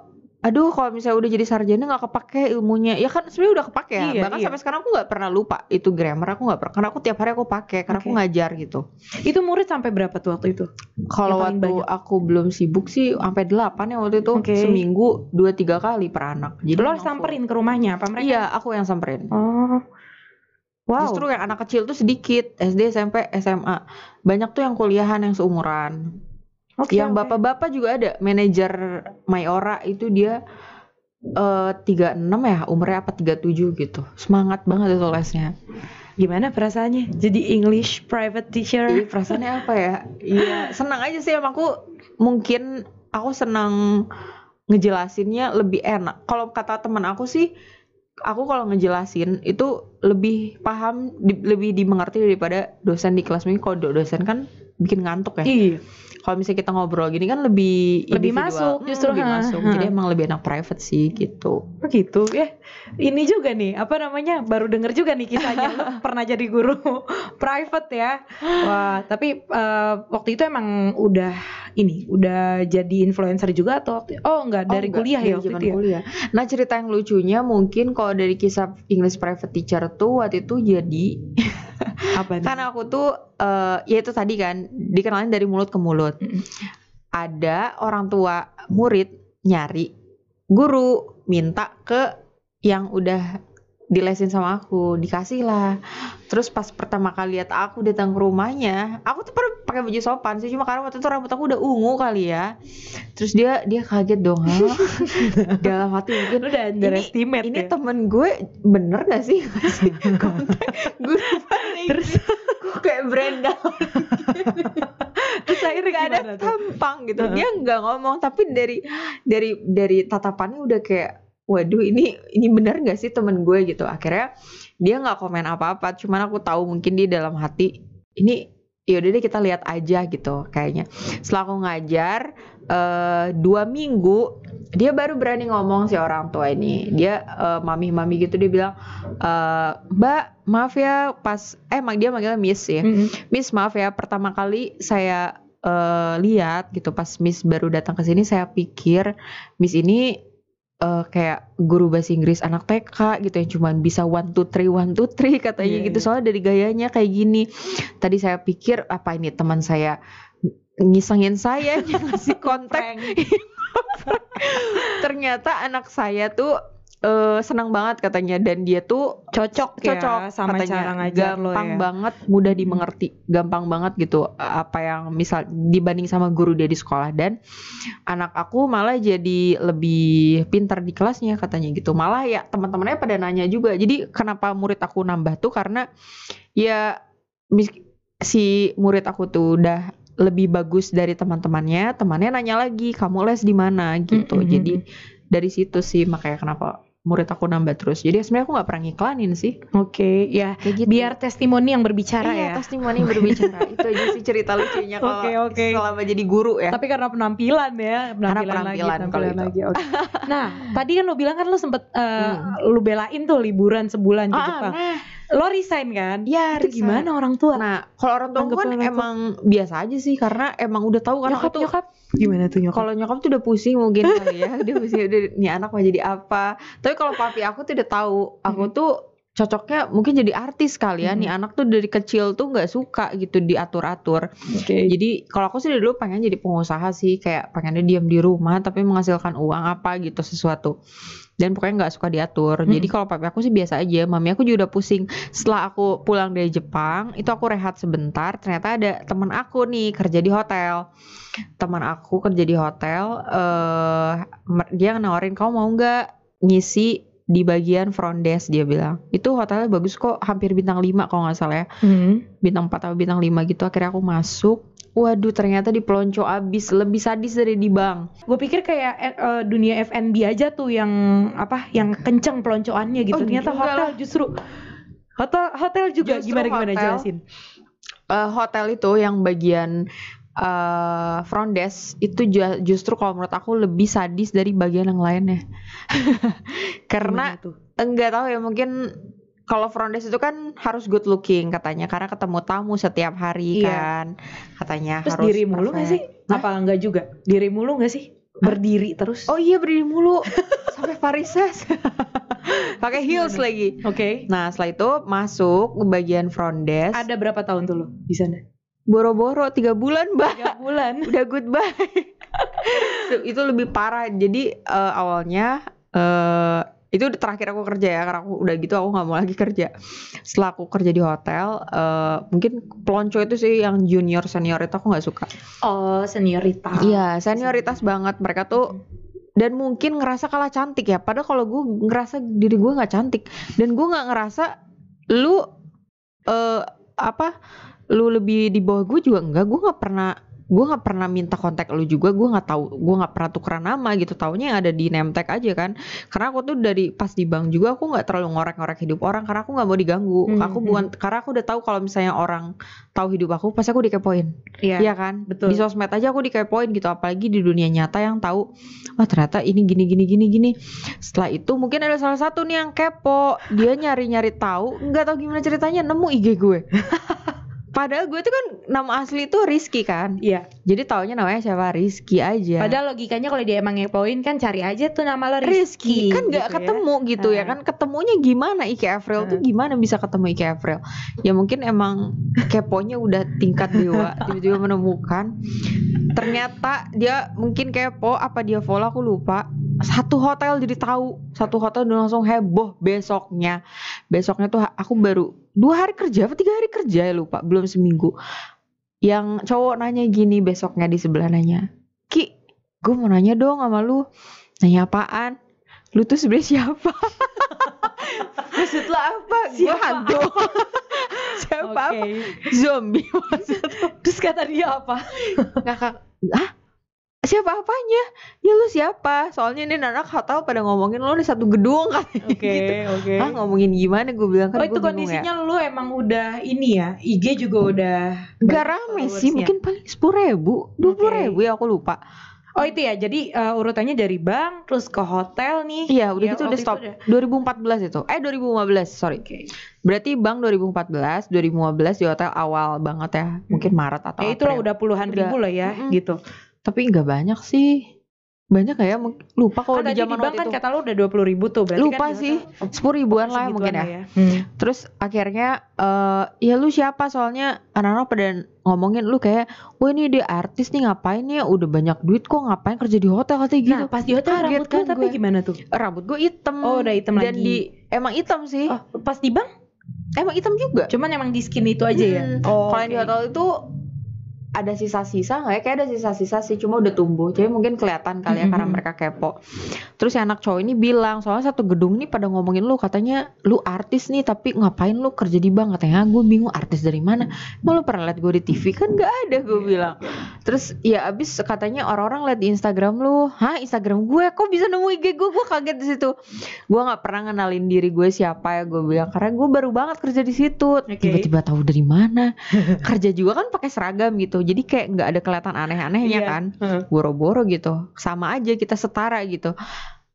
Aduh, kalau misalnya udah jadi sarjana nggak kepake ilmunya, ya kan sebenarnya udah kepake ya. Iya, Bahkan iya. sampai sekarang aku nggak pernah lupa itu grammar aku nggak pernah. Karena aku tiap hari aku pakai, karena aku Oke. ngajar gitu. itu murid sampai berapa tuh waktu itu Kalau waktu banyak. aku belum sibuk sih sampai delapan ya waktu itu Oke. seminggu dua tiga kali per anak. Jadi lo samperin ke rumahnya apa mereka Iya, aku yang samperin. oh wow Justru yang anak kecil tuh sedikit SD, SMP, SMA. Banyak tuh yang kuliahan yang seumuran. Oke, yang bapak-bapak juga ada. Manajer Mayora itu dia eh 36 ya, umurnya apa 37 gitu. Semangat banget itu lesnya. Gimana perasaannya? Jadi English private teacher? Iya, perasaannya apa ya? Iya, senang aja sih emang aku mungkin aku senang ngejelasinnya lebih enak. Kalau kata teman aku sih, aku kalau ngejelasin itu lebih paham, di- lebih dimengerti daripada dosen di kelas. Mungkin kalau do- dosen kan bikin ngantuk ya. Iya. Kalau misalnya kita ngobrol gini kan lebih Lebih masuk, Hmm, justru, lebih ha, masuk. ha. Jadi emang lebih enak private sih gitu. Oh gitu ya. Ini juga nih, apa namanya? Baru denger juga nih kisahnya. Lu [laughs] pernah jadi guru [laughs] private ya. Wah, tapi eh, waktu itu emang udah ini, udah jadi influencer juga atau waktu Oh, enggak, dari Oh, enggak, kuliah ya waktu itu ya. kuliah. Nah cerita yang lucunya mungkin kalau dari kisah English private teacher tuh waktu itu jadi [laughs] Apa kan aku tuh eh ya itu tadi kan dikenalin dari mulut ke mulut. Ada orang tua murid nyari guru minta ke yang udah dilesin sama aku dikasih lah. Terus pas pertama kali lihat aku datang ke rumahnya aku tuh pernah pakai baju sopan sih cuma karena waktu itu rambut aku udah ungu kali ya. Terus dia dia kaget dong "Hah?" [laughs] dalam hati mungkin udah underestimate ini ya. temen gue bener gak sih? Kontak gue Terus gue kayak Brenda terus akhirnya gak ada tampang gitu. Dia nggak ngomong tapi dari dari dari tatapannya udah kayak waduh ini ini bener gak sih temen gue? Gitu. Akhirnya dia nggak komen apa-apa cuman aku tahu mungkin di dalam hati ini yaudah deh kita lihat aja gitu kayaknya. Setelah aku ngajar eh, dua minggu dia baru berani ngomong si orang tua ini. Dia eh, mami-mami gitu dia bilang eh, mbak maaf ya pas eh mak dia manggilnya miss ya. Mm-mm. Miss maaf ya pertama kali saya eh, lihat gitu pas Miss baru datang ke sini saya pikir Miss ini eh, kayak guru bahasa Inggris anak TK gitu yang cuman bisa one two three one two three katanya Iya, gitu. iya. soalnya dari gayanya kayak gini. Tadi saya pikir apa ini teman saya ngisengin saya [laughs] ngasih kontak? [laughs] Ternyata anak saya tuh eh, senang banget katanya. Dan dia tuh Cocok, cocok ya sama katanya. cara ngajar lo gampang ya. banget mudah dimengerti. Gampang banget gitu apa yang misal dibanding sama guru dia di sekolah. Dan anak aku malah jadi lebih pintar di kelasnya katanya gitu. Malah ya teman-temannya pada nanya juga. Jadi kenapa murid aku nambah tuh? Karena ya si murid aku tuh udah lebih bagus dari teman-temannya. Temannya nanya lagi kamu les di mana? Gitu. Mm, mm, jadi dari situ sih makanya kenapa murid aku nambah terus jadi sebenarnya aku nggak pernah ngiklanin sih Oke, ya kayak gitu biar testimoni yang berbicara iya, ya. testimoni berbicara [laughs] itu aja sih cerita lucunya kalau Oke, oke. selama jadi guru ya Tapi karena penampilan ya, penampilan, penampilan lagi, kalau penampilan itu. lagi. oke. [laughs] Nah, tadi kan lo bilang kan lo sempet eh, Hmm. lu belain tuh liburan sebulan ke Ah, Jepang. nah, Lo resign kan? ya Itu resign. gimana orang tua? nah kalau orang tua kan orang tua. emang biasa aja sih karena emang udah tahu kan nyokap aku tuh nyokap gimana tuh nyokap? kalau nyokap tuh udah pusing mungkin kali ya [laughs] dia pusing udah nih anak mau jadi apa tapi kalau papi aku tuh udah tahu aku Hmm. tuh cocoknya mungkin jadi artis kali ya Hmm. nih anak tuh dari kecil tuh nggak suka gitu diatur-atur Oke. jadi kalau aku sih dari dulu pengen jadi pengusaha sih kayak pengennya diam di rumah tapi menghasilkan uang apa gitu sesuatu dan pokoknya nggak suka diatur. Hmm. jadi kalau papi aku sih biasa aja. Mami aku juga udah pusing. Setelah aku pulang dari Jepang itu aku rehat sebentar. Ternyata ada teman aku nih kerja di hotel. Teman aku kerja di hotel eh mer- dia nawarin kamu mau nggak ngisi di bagian front desk? Dia bilang. Itu hotelnya bagus kok hampir bintang 5 kalau nggak salah ya. Hmm. bintang 4 atau bintang 5 gitu. Akhirnya aku masuk waduh ternyata di pelonco abis lebih sadis dari di bank Gue pikir kayak eh, dunia F&B aja tuh yang apa, yang kenceng peloncoannya gitu. Oh, Ternyata hotel justru hotel hotel juga Justru gimana gimana hotel. jelasin. Eh, hotel itu yang bagian eh front desk itu ju- justru kalau menurut aku lebih sadis dari bagian yang lainnya [laughs] karena Gimana enggak tahu ya mungkin kalau front desk itu kan harus good looking katanya karena ketemu tamu setiap hari Iya. kan katanya Terus harus diri mulu gak sih? Hah? Apa enggak juga? Diri mulu gak sih? Berdiri terus. Oh iya berdiri mulu [laughs] sampai varises. [laughs] Pakai heels Gimana? lagi. Oke. Nah setelah itu masuk ke bagian front desk. Ada berapa tahun tuh lo di sana? Boro-boro tiga bulan bah. Tiga bulan. [laughs] Udah goodbye. Itu lebih parah. Jadi eh, awalnya eh itu terakhir aku kerja ya karena aku udah gitu aku nggak mau lagi kerja. Setelah aku kerja di hotel, eh, mungkin pelonco itu sih yang junior senior itu aku nggak suka. Oh, senioritas. Iya, senioritas banget mereka tuh dan mungkin ngerasa kalah cantik ya. Padahal kalau gue ngerasa diri gue nggak cantik dan gue nggak ngerasa lu eh apa lu lebih di bawah gue juga enggak gue nggak pernah gue nggak pernah minta kontak lu juga gue nggak tahu gue nggak pernah tukeran nama gitu taunya yang ada di name tag aja kan karena aku tuh dari pas di bank juga aku nggak terlalu ngorek-ngorek hidup orang karena aku nggak mau diganggu Hmm, aku hmm. bukan karena aku udah tahu kalau misalnya orang tahu hidup aku pasti aku dikepoin Iya. Iya kan betul. di sosmed aja aku dikepoin gitu apalagi di dunia nyata yang tahu wah ternyata ini gini gini gini gini setelah itu mungkin ada salah satu nih yang kepo dia nyari nyari tahu nggak tahu gimana ceritanya nemu IG gue [laughs] padahal gue tuh kan nama asli tuh Rizky kan? Iya. jadi taunya namanya siapa? Rizky aja. Padahal logikanya kalau dia emang ngepoin kan cari aja tuh nama lo Rizky Rizky. kan nggak gitu ya. ketemu gitu ya Ah. kan ketemunya gimana? Ike Avril tuh gimana bisa ketemu Ike Avril ya mungkin emang keponya udah tingkat dewa [laughs] tiba-tiba menemukan. Ternyata dia mungkin kepo apa dia follow? Aku lupa. Satu hotel jadi tahu. Satu hotel udah langsung heboh besoknya. Besoknya tuh aku baru dua hari kerja apa tiga hari kerja ya lupa belum seminggu. Yang cowok nanya gini besoknya di sebelah nanya Ki gue mau nanya dong sama lu nanya apaan? Lu tuh sebenarnya siapa? [laughs] Maksud lu apa? Gue Siapa? hantu [laughs] siapa Oke. apa? Zombie [laughs] maksud Terus kata dia apa? ngakak ah siapa apanya ya lu siapa soalnya ini anak hotel pada ngomongin lu di satu gedung kan [laughs] Oke, gitu. oke. ah ngomongin gimana gue bilang kan Oh itu ya kondisinya lu emang udah ini ya IG juga udah Gak rame sih, mungkin paling sepuluh ribu, dua puluh Oke. ribu ya aku lupa. Oh itu ya jadi eh, urutannya dari bank terus ke hotel nih Iya, udah Ya, gitu udah itu stop. udah- 2014 itu, eh 2015 sorry. Oke Berarti bank 2014, 2015 di hotel awal banget ya, mungkin Maret atau Ya itu lah April. udah puluhan Udah. ribu lah ya Mm-mm. gitu Tapi nggak banyak sih, banyak kayak mungkin lupa kalau Kan di zaman di bank waktu kan itu. kata lu udah 20 ribu tuh berarti Lupa kan sih, sepuluh ribuan lah mungkin ya. lah Hmm. Terus akhirnya eh ya lu siapa soalnya anak-anak pada ngomongin lu kayak wah ini dia artis nih ngapain ya udah banyak duit kok ngapain kerja di hotel katanya gitu Nah pas di hotel Kaget rambut kan lu tapi gue. gimana tuh? rambut gue hitam Oh udah hitam dan lagi di emang hitam sih Oh pas di bank emang hitam juga cuman emang di skin itu aja ya? Hmm. Oh kalau yang di hotel itu ada sisa-sisa nggak ya? Kayak ada sisa-sisa sih cuma udah tumbuh. Jadi mungkin kelihatan kali ya karena Mhm. mereka kepo. Terus yang anak cowok ini bilang soalnya satu gedung ini pada ngomongin lu katanya lu artis nih tapi ngapain lu kerja di bank? Katanya "Ah, gue bingung artis dari mana? Emang lu pernah liat gue di TV kan nggak ada gue Iya, bilang. Terus ya abis katanya orang-orang liat di Instagram lu hah Instagram gue? Kok bisa nemu IG gue gue kaget di situ. Gue nggak pernah ngenalin diri gue siapa ya gue bilang. Karena gue baru banget kerja di situ. Oke. tiba-tiba tahu dari mana. Kerja juga kan pakai seragam gitu jadi kayak nggak ada kelihatan aneh-anehnya Iya. kan. Boro-boro gitu. Sama aja kita setara gitu.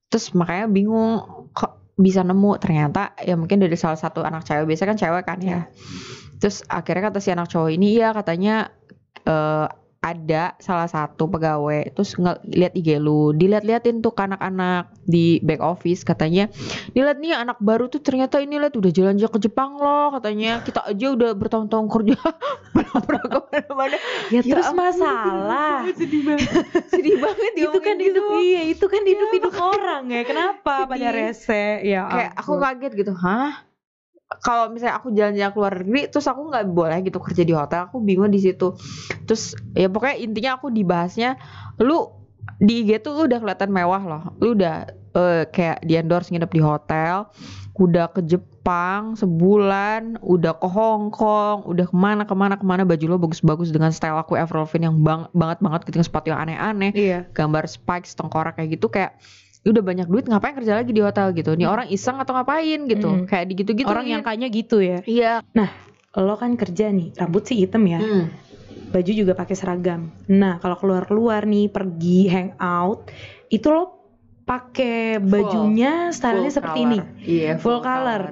Terus makanya bingung kok bisa nemu. Ternyata ya mungkin dari salah satu anak cewek. Biasanya kan cewek kan ya. Iya. terus akhirnya kata si anak cowok ini ya katanya eh, ada salah satu pegawai terus ngeliat IG lu dilihat-liatin tuh ke anak-anak di back office katanya dilihat nih anak baru tuh ternyata ini lihat udah jalan-jalan ke Jepang loh katanya. Kita aja udah bertahun-tahun kerja [laughs] belum pernah ke mana-mana. Ya, Ya terus masalah. sedih banget. Sedih banget itu kan diomongin hidup gitu. iya itu kan hidup hidup orang ya. Kenapa pada rese? Ya kayak aku kaget gitu. Hah kalau misalnya aku jalan-jalan keluar negeri terus aku nggak boleh gitu kerja di hotel aku bingung di situ. Terus ya pokoknya intinya aku dibahasnya lu di IG tuh lu udah kelihatan mewah loh. Lu udah eh, kayak di endorse nginep di hotel udah ke Jepang sebulan udah ke Hong Kong udah ke mana ke mana ke mana baju lo bagus-bagus dengan style aku Avril Lavigne yang bang, banget banget gitu dengan sepatu yang aneh-aneh iya. gambar spikes tengkorak kayak gitu kayak udah banyak duit ngapain kerja lagi di hotel? gitu. Nih orang iseng atau ngapain? gitu. Mm. kayak di gitu-gitu orang yang kayaknya gitu ya? Iya. Lo kan kerja nih rambut sih hitam ya. Hmm. baju juga pakai seragam. Nah kalau keluar keluar nih pergi hangout itu lo pakai bajunya stylenya Full seperti color. ini iya full color.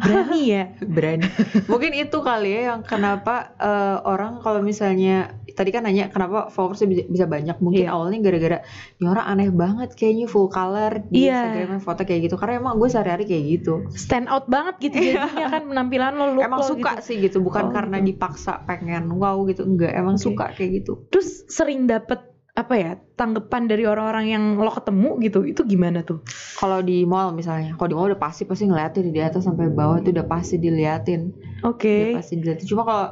Berani ya? [laughs] Berani. Mungkin itu kali ya yang kenapa eh, orang kalau misalnya tadi kan nanya kenapa followersnya bisa, bisa banyak mungkin Iya. awalnya gara-gara ini orang aneh banget kayaknya full color di Iya. Instagramnya foto kayak gitu karena emang gue sehari-hari kayak gitu stand out banget gitu jadinya kan penampilan lo look emang lo suka gitu. sih gitu bukan Oh, karena gitu. dipaksa pengen wow gitu enggak emang Oke. suka kayak gitu terus sering dapet apa ya tanggapan dari orang-orang yang lo ketemu gitu itu gimana tuh kalau di mall misalnya kalau di mall udah pasti pasti ngeliatin di atas sampai bawah itu udah pasti diliatin oke udah pasti diliatin cuma kalau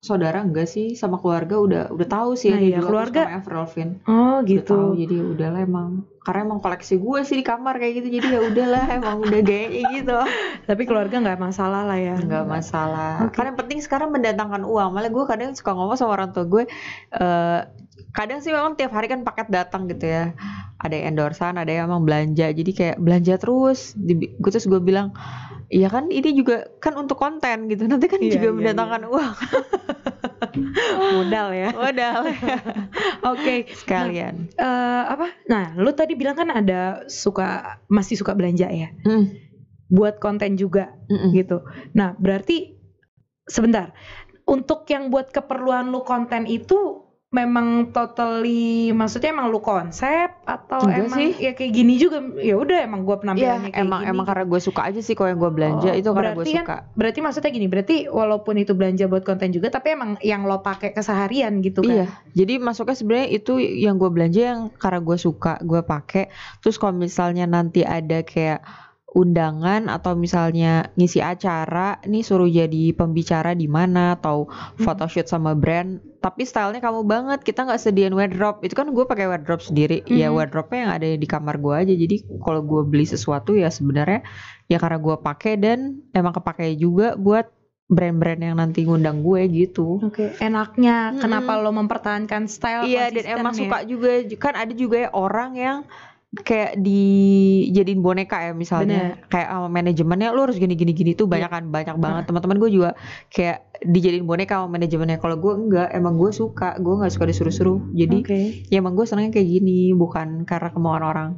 saudara enggak sih sama keluarga udah udah tahu sih Nah, ada iya, juga keluarga- sama Avril Lavigne. Oh Udah tahu, gitu. jadi udahlah emang karena emang koleksi gue sih di kamar kayak gitu jadi ya udahlah [laughs] emang udah gayanya gitu Tapi keluarga nggak masalah lah ya. nggak masalah Oke. karena yang penting sekarang mendatangkan uang malah gue kadang suka ngomong sama orang tua gue eh kadang sih memang tiap hari kan paket datang gitu ya ada yang endorsan ada yang emang belanja jadi kayak belanja terus Di- gue terus gue bilang Iya kan ini juga kan untuk konten gitu nanti kan Iya, juga iya, mendatangkan uang [laughs] Modal ya. modal [laughs] Oke. sekalian Eh, apa? Nah, lu tadi bilang kan ada suka masih suka belanja ya. Hmm, Buat konten juga mm-mm. gitu. Nah, berarti sebentar. Untuk yang buat keperluan lu konten itu memang totally maksudnya emang lu konsep atau Enggak emang sih. ya kayak gini juga ya udah emang Iya penampilannya kayak emang gini. emang karena gue suka aja sih kalau yang gue belanja Oh, itu karena gue kan- suka Berarti maksudnya gini, berarti walaupun itu belanja buat konten juga tapi emang yang lo pakai keseharian gitu kan. Iya, jadi masuknya sebenarnya itu yang gue belanja yang karena gue suka, gue pakai. Terus kalau misalnya nanti ada kayak undangan atau misalnya ngisi acara, nih suruh jadi pembicara di mana atau Hmm. photoshoot sama brand, tapi stylenya kamu banget. Kita nggak sediain wardrobe. Itu kan gue pakai wardrobe sendiri. Ya Mhm. wardrobe yang ada di kamar gue aja. Jadi kalau gue beli sesuatu ya sebenarnya ya karena gue pakai dan emang kepakai juga buat brand-brand yang nanti ngundang gue gitu. Oke, enaknya Mm-mm. kenapa lo mempertahankan style Iya dan emang ya? suka juga kan ada juga ya orang yang kayak dijadiin boneka ya misalnya. Kayak sama manajemennya lu harus gini gini gini tuh banyak kan banyak banget. Teman-teman gue juga kayak dijadiin boneka sama manajemennya. Kalau gue enggak emang gue suka. Gue nggak suka disuruh-suruh. Jadi Oke, ya emang gue senangnya kayak gini bukan karena kemauan orang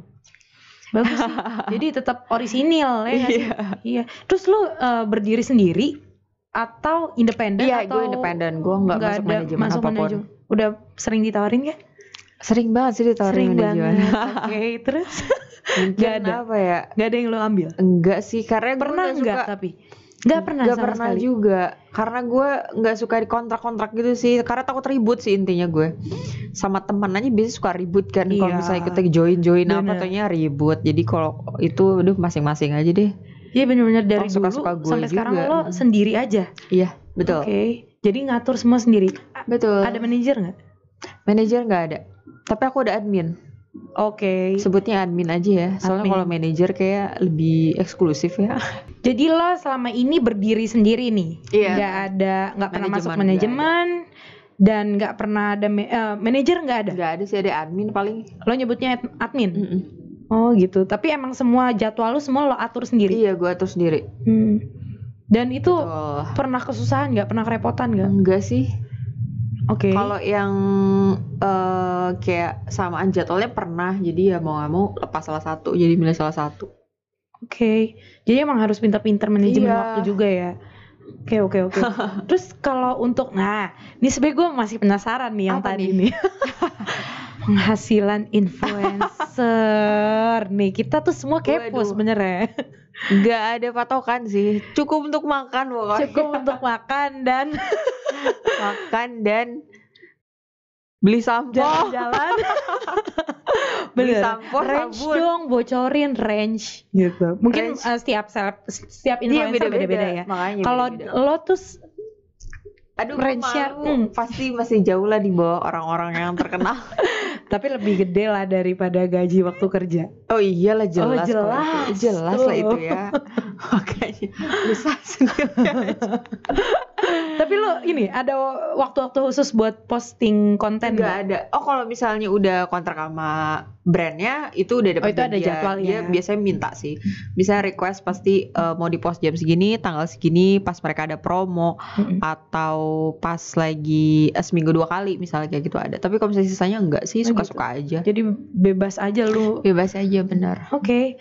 bagus sih. [laughs] Jadi tetap orisinil ya nggak sih? iya. Iya. Terus lu eh, berdiri sendiri atau independen iya atau gue independen. Gue nggak masuk manajemen masuk apa pun. manajemen? Udah sering ditawarin ya? Sering banget sih ditawarin Sering banget. [laughs] Oke, terus mungkin Nggak ada. apa ya nggak ada yang lo ambil? enggak sih karena gue Pernah nggak nggak suka tapi? Nggak pernah Gak sama pernah sekali. juga karena gue nggak suka di kontrak-kontrak gitu sih karena takut ribut sih intinya gue sama teman aja biasa suka ribut kan kalau Iya. misalnya kita join-join apa Bener. tuhnya ribut jadi kalau itu udah masing-masing aja deh Iya bener-bener dari Oh, suka-suka dulu gue sampai sekarang juga. lo sendiri aja. iya betul Oke. Jadi ngatur semua sendiri. Betul Ada manajer nggak? manajer nggak ada tapi aku ada admin Oke. sebutnya admin aja ya soalnya kalau manajer kayak lebih eksklusif ya Jadi lo selama ini berdiri sendiri nih. Iya. Nggak ada, nggak pernah masuk manajemen dan nggak pernah ada eh, manajer nggak ada. nggak ada sih ada admin paling Lo nyebutnya ad- admin. Mm-mm. Oh gitu. Tapi emang semua jadwal lo semua lo atur sendiri. iya gue atur sendiri Hmm. Dan itu Betul. pernah kesusahan nggak? Pernah kerepotan nggak? enggak sih Oke. Kalau yang eh, kayak samaan jadwalnya pernah, jadi ya mau nggak mau lepas salah satu, jadi milih salah satu. Oke, jadi emang harus pintar-pintar manajemen Iya. waktu juga ya. Oke oke oke. [laughs] Terus kalau untuk, nah, ini sebenernya gue masih penasaran nih yang Apa tadi nih? nih. [laughs] Penghasilan influencer nih, kita tuh semua kepo Waduh. Nggak ada patokan sih, cukup untuk makan pokoknya. Cukup untuk makan dan [laughs] makan dan beli sampo. jalan-jalan. [laughs] Beli Bener. sampo, range sabun. dong, bocorin range gitu. Mungkin Range. uh, setiap seleb- setiap Iya influencer beda-beda ya. Makanya Kalau lo tuh aduh malu, hmm. pasti masih jauh lah di bawah orang-orang yang terkenal. [laughs] tapi lebih gede lah daripada gaji waktu kerja. Oh iyalah jelas. kalau jelas. itu. Jelas lah Tuh. itu ya. [laughs] Makanya bisa sendiri. [laughs] Tapi lo ini ada waktu-waktu khusus buat posting konten nggak? ada. Oh kalau misalnya udah kontrak sama brandnya itu udah dapat Oh, itu ada janjian. jadwalnya. Dia biasanya minta sih. Bisa request pasti eh, mau di post jam segini, tanggal segini, pas mereka ada promo Mm-mm. atau pas lagi eh, seminggu dua kali misalnya kayak gitu ada. Tapi kalau misalnya sisanya enggak sih, Oh, suka-suka aja. Jadi bebas aja lu. Bebas aja bener. Oke.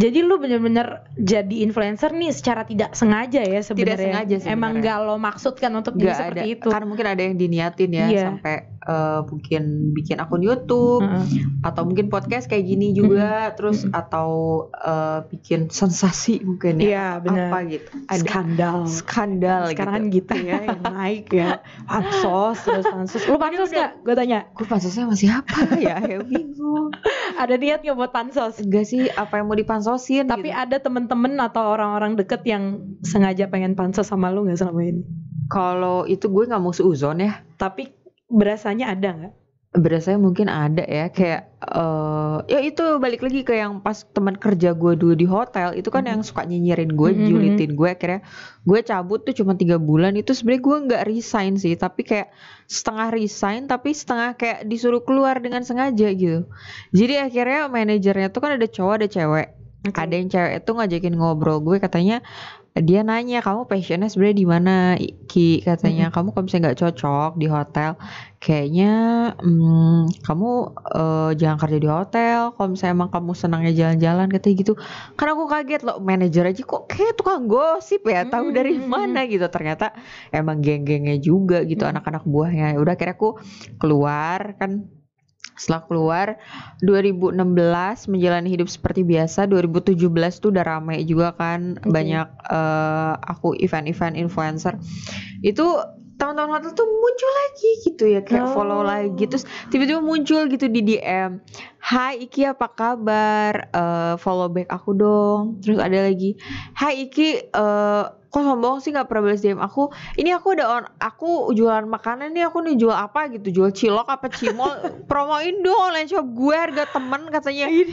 Jadi lu bener-bener jadi influencer nih secara tidak sengaja ya sebenarnya. sengaja sebenarnya. Emang nggak lo maksudkan untuk jadi Enggak ada. seperti itu. Karena mungkin ada yang diniatin ya Iya. sampai eh, mungkin bikin akun YouTube Heeh. atau mungkin podcast kayak gini juga terus atau eh, bikin sensasi mungkin ya. Iya benar. Apa gitu. Ada Skandal. skandal Sekarang gitu. kan gitu ya yang [laughs] naik ya. Pansos terus pansos. Lu pansos nggak? Gue tanya. Gue pansosnya masih apa ya? Ya bingung. [laughs] Ada niat nggak buat pansos? Enggak sih apa yang mau dipansosin Tapi gitu. ada temen-temen atau orang-orang deket yang sengaja pengen pansos sama lu nggak selama ini? Kalau itu gue nggak mau seuzon ya. Tapi berasanya ada nggak? Berasanya mungkin ada ya kayak eh ya itu balik lagi ke yang pas teman kerja gue dulu di hotel itu kan Mhm. yang suka nyinyirin gue, Mhm. julitin gue akhirnya gue cabut tuh cuma tiga bulan itu sebenarnya gue nggak resign sih tapi kayak setengah resign tapi setengah kayak disuruh keluar dengan sengaja gitu. Jadi akhirnya manajernya tuh kan ada cowok ada cewek. Oke. Ada yang cewek itu ngajakin ngobrol gue katanya dia nanya kamu passionnya sebenarnya di mana? Ki katanya kamu kalau misalnya nggak cocok di hotel? Kayaknya hmm, kamu eh, jangan kerja di hotel kalau misalnya emang kamu senangnya jalan-jalan katanya gitu. Karena aku kaget loh manajer aja kok kayak tukang gosip ya tahu Hmm, dari hmm, mana gitu. Ternyata emang geng-gengnya juga gitu Hmm. anak-anak buahnya. Udah akhirnya aku keluar kan setelah keluar 2016 menjalani hidup seperti biasa. 2017 tuh udah rame juga kan. Oke. banyak eh, aku event-event influencer. Itu tahun-tahun hotel tuh muncul lagi gitu ya kayak Oh. follow lagi. Terus tiba-tiba muncul gitu di DM Hai Iki apa kabar? Eh, follow back aku dong. Terus ada lagi Hai Iki eh, kok sombong sih nggak pernah balas DM aku? Ini aku udah on aku jualan makanan nih aku nih jual apa gitu? Jual cilok apa cimol? [laughs] Promoin dong online shop gue harga temen katanya. Ya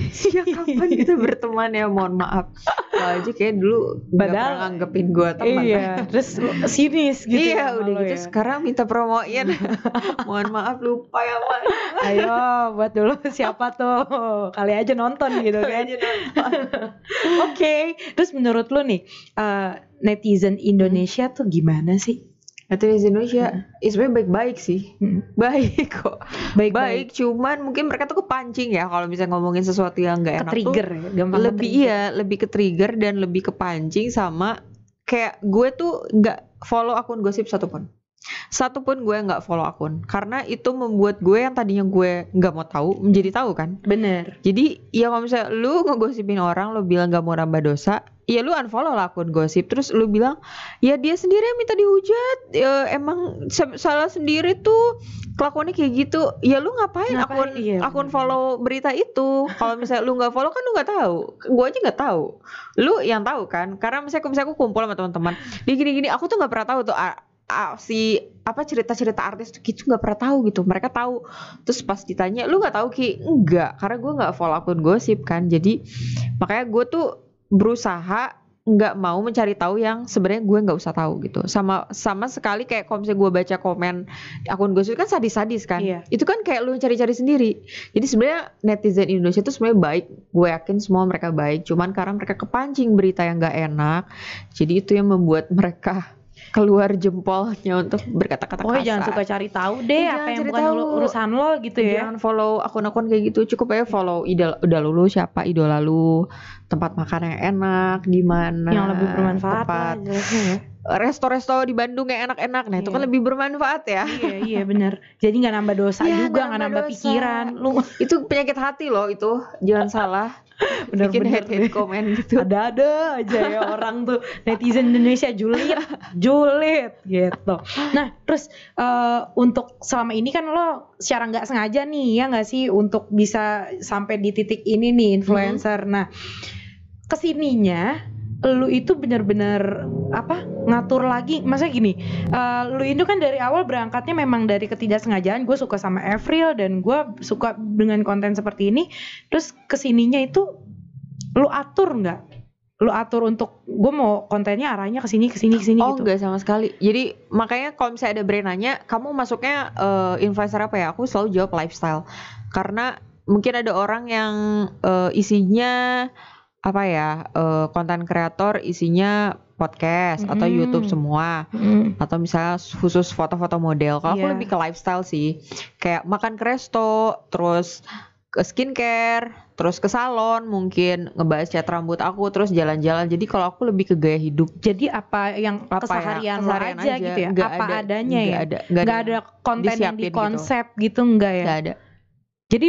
kapan kita [laughs] berteman ya? Mohon maaf. Wah, aja kayak dulu Padahal- nganggepin gue teman Iya, [laughs] terus sinis gitu iya ya udah gitu ya. sekarang minta promoin. Mohon maaf lupa ya Mak. Ayo buat dulu siapa tuh? Kali aja nonton gitu kan. Oke, terus menurut lu nih eh, netizen Indonesia tuh gimana sih? Netizen Indonesia ya sebenarnya baik-baik sih. Hmm. baik kok. Baik, baik cuman mungkin mereka tuh kepancing ya kalau bisa ngomongin sesuatu yang nggak enak tuh trigger ya, gampang lebih iya lebih ke trigger dan lebih kepancing sama kayak gue tuh nggak follow akun gosip satupun satupun gue nggak follow akun. Karena itu membuat gue yang tadinya gue nggak mau tahu menjadi tahu kan? Bener. jadi ya kalau misalnya lu ngegosipin orang lu bilang gak mau nambah dosa ya lu unfollow lah akun gosip. Terus lu bilang ya dia sendiri yang minta dihujat. Ya, emang salah sendiri tuh kelakuannya kayak gitu. Ya lu ngapain, Ngapain? akun Iya, akun follow berita itu? Kalau misalnya lu nggak follow kan lu nggak tahu. Gue aja nggak tahu. Lu yang tahu kan? Karena misalnya aku misalnya aku kumpul sama teman-teman dia gini-gini aku tuh nggak pernah tahu tuh ah, ah, si apa cerita-cerita artis tuh gitu nggak pernah tahu gitu. Mereka tahu. Terus pas ditanya lu nggak tahu ki? Enggak karena gue nggak follow akun gosip kan. Jadi makanya gue tuh berusaha nggak mau mencari tahu yang sebenarnya gue nggak usah tahu gitu. Sama sama sekali kayak kalau misalnya gue baca komen akun gosip kan sadis-sadis kan. Iya. itu kan kayak lu cari-cari sendiri. Jadi sebenarnya netizen Indonesia tuh sebenarnya baik. Gue yakin semua mereka baik. Cuman karena mereka kepancing berita yang nggak enak jadi itu yang membuat mereka keluar jempolnya untuk berkata-kata Oh kasar jangan suka cari tahu deh Iya, apa yang bukan tahu. uru- urusan lo gitu ya. Jangan follow akun-akun kayak gitu. Cukup aja follow idol udah lu siapa idola lu, tempat makan yang enak, di mana. yang lebih bermanfaat tempat lah jelasnya ya. resto-resto di Bandung yang enak-enak. Nah, itu Iya. kan lebih bermanfaat ya. iya iya bener. Jadi nggak nambah dosa Iya, juga, nggak nggak nambah nambah dosa. pikiran. Lu itu penyakit hati loh itu. Jangan salah. Bikin bener-bener hate-hate komen gitu. [laughs] ada-ada aja ya orang tuh netizen Indonesia julid, julid gitu. Nah terus eh, untuk selama ini kan lo secara nggak sengaja nih ya nggak sih untuk bisa sampai di titik ini nih influencer. Nah ke sininya lu itu bener-bener apa ngatur lagi maksudnya gini eh, lu itu kan dari awal berangkatnya memang dari ketidaksengajaan gue suka sama Avril dan gue suka dengan konten seperti ini terus ke sininya itu lu atur nggak lu atur untuk gue mau kontennya arahnya ke sini ke sini ke sini Oh gitu enggak sama sekali. Jadi makanya kalau misalnya ada brand nanya, kamu masuknya eh, influencer apa ya? Aku selalu jawab lifestyle. Karena mungkin ada orang yang eh, isinya apa ya? eh, konten kreator isinya podcast atau Mhm. YouTube semua Mm. atau misalnya khusus foto-foto model. Kalau aku Iya. lebih ke lifestyle sih. Kayak makan ke resto, terus ke skincare, terus ke salon, mungkin ngebahas cat rambut aku, terus jalan-jalan. Jadi kalau aku lebih ke gaya hidup jadi apa yang apa ya, keseharian lo keseharian aja, gitu ya Nggak apa ada- adanya nggak ya ada nggak ada konten yang disiapin di gitu. konsep gitu enggak ya nggak ada jadi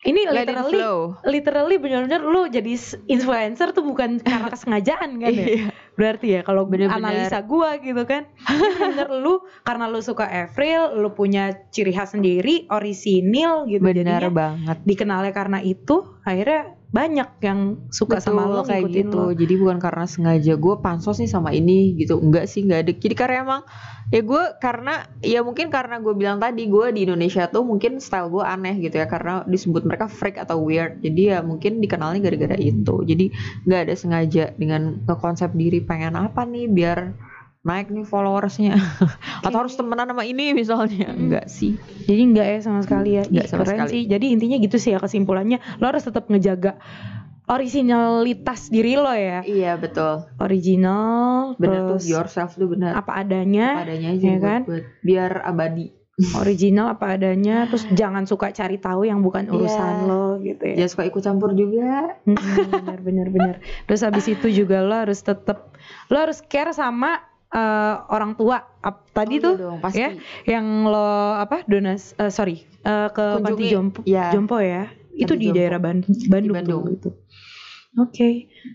ini Let it literally literally benar-benar lu jadi influencer tuh bukan karena [laughs] kesengajaan kan ya Iya. berarti ya kalau Bener-bener. analisa gua gitu kan [laughs] bener lu karena lu suka Avril lu punya ciri khas sendiri orisinil gitu benar banget dikenalnya karena itu akhirnya banyak yang suka sama lo Betul, kayak gitu. lo. jadi bukan karena sengaja gue pansos nih sama ini gitu. Enggak sih enggak ada. Jadi karena emang ya gue karena ya mungkin karena gue bilang tadi gue di Indonesia tuh mungkin style gue aneh gitu ya. Karena disebut mereka freak atau weird. Jadi ya mungkin dikenalnya gara-gara itu. Jadi nggak ada sengaja dengan ke konsep diri pengen apa nih biar naik nih followersnya [laughs] atau harus temenan sama ini misalnya Mm. enggak sih Jadi enggak ya sama sekali ya. Enggak Ih, sama keren sekali. sih. Jadi intinya gitu sih ya kesimpulannya. Lo harus tetap ngejaga originalitas diri lo ya. iya betul Original, bener tuh terus yourself tuh bener apa adanya, Apa adanya aja ya buat- kan? buat biar abadi [laughs] original apa adanya. Terus jangan suka cari tahu yang bukan urusan Iya. lo gitu ya. jangan suka ikut campur juga bener bener bener. Terus habis itu juga lo harus tetap lo harus care sama eh, orang tua. Ap- tadi Oh, tuh iya dong, pasti. ya yang lo apa donas eh, sorry eh, ke panti Kunjungi. jompo Iya. jompo ya. Itu Panti di jompo. daerah Ban- Bandung, Bandung. tuh gitu. Oke,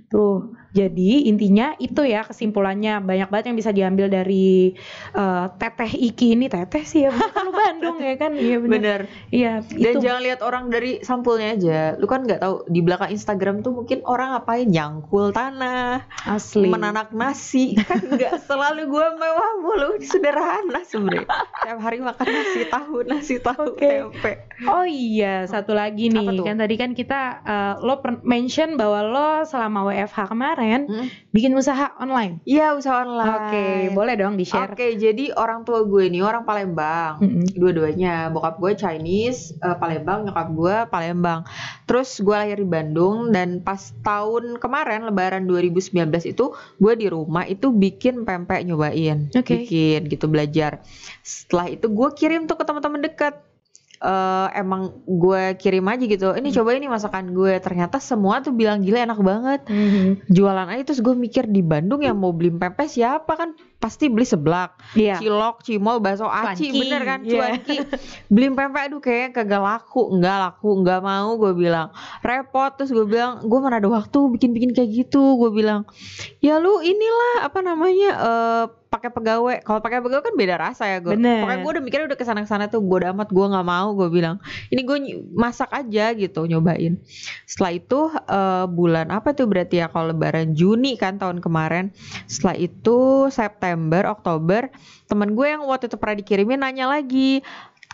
tuh. Jadi intinya itu ya kesimpulannya banyak banget yang bisa diambil dari eh, teteh Iki ini teteh sih ya, lu Bandung ya kan? Iya benar. bener Iya, dan itu. jangan lihat orang dari sampulnya aja lu kan nggak tahu di belakang Instagram tuh mungkin orang ngapain nyangkul tanah asli. menanak nasi kan nggak [laughs] selalu gue mewah mulu sederhana sebenarnya tiap hari makan nasi tahu nasi tahu Oke. tempe Oh iya, satu lagi nih. Kan tadi kan kita eh, lo mention bahwa lo selama WFH kemarin Hmm? bikin usaha online. iya usaha online Oke, boleh dong di-share. Oke, jadi orang tua gue ini orang Palembang. Mm-mm. Dua-duanya, bokap gue Chinese, eh, Palembang, nyokap gue Palembang. Terus gue lahir di Bandung dan pas tahun kemarin Lebaran 2019 itu gue di rumah itu bikin pempek nyobain, Oke. bikin gitu belajar. Setelah itu gue kirim tuh ke teman-teman dekat. Eh, emang gue kirim aja gitu. Ini Hmm. coba ini masakan gue. Ternyata semua tuh bilang gila enak banget Mhm. jualan aja terus gue mikir di Bandung yang mau beli pempek siapa kan pasti beli seblak Iya. cilok cimol bakso aci Cuanki, bener kan? Iya. cuanki. Beli pempek aduh kayaknya kagak laku. Enggak laku enggak mau gue bilang. Repot terus gue bilang gue mana ada waktu bikin bikin kayak gitu? Gue bilang ya lu inilah apa namanya eh pakai pegawai. Kalau pakai pegawai kan beda rasa ya gue pokoknya gue udah mikirnya udah ke sana ke sana tuh gue amat gue nggak mau gue bilang. Ini gue masak aja gitu nyobain. Setelah itu eh, bulan apa tuh berarti ya kalau lebaran? Juni kan tahun kemarin. Setelah itu September Oktober temen gue yang waktu itu pernah dikirimin nanya lagi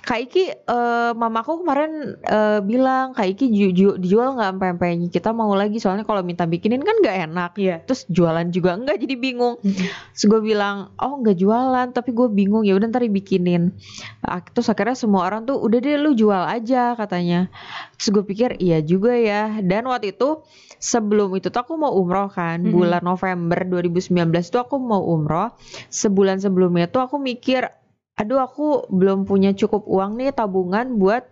Kak Iki, eh, mamaku kemarin eh, bilang Kak Iki ju- ju- dijual nggak pempeknya? Kita mau lagi soalnya kalau minta bikinin kan nggak enak. Iya. Terus jualan juga enggak jadi bingung. Terus gue bilang, oh nggak jualan, tapi gue bingung ya udah ntar dibikinin. Ah, Terus akhirnya semua orang tuh udah deh lu jual aja katanya. Terus gue pikir iya juga ya. Dan waktu itu sebelum itu tuh aku mau umroh kan, Mhm. bulan November 2019 tuh aku mau umroh. Sebulan sebelumnya tuh aku mikir, aduh aku belum punya cukup uang nih tabungan buat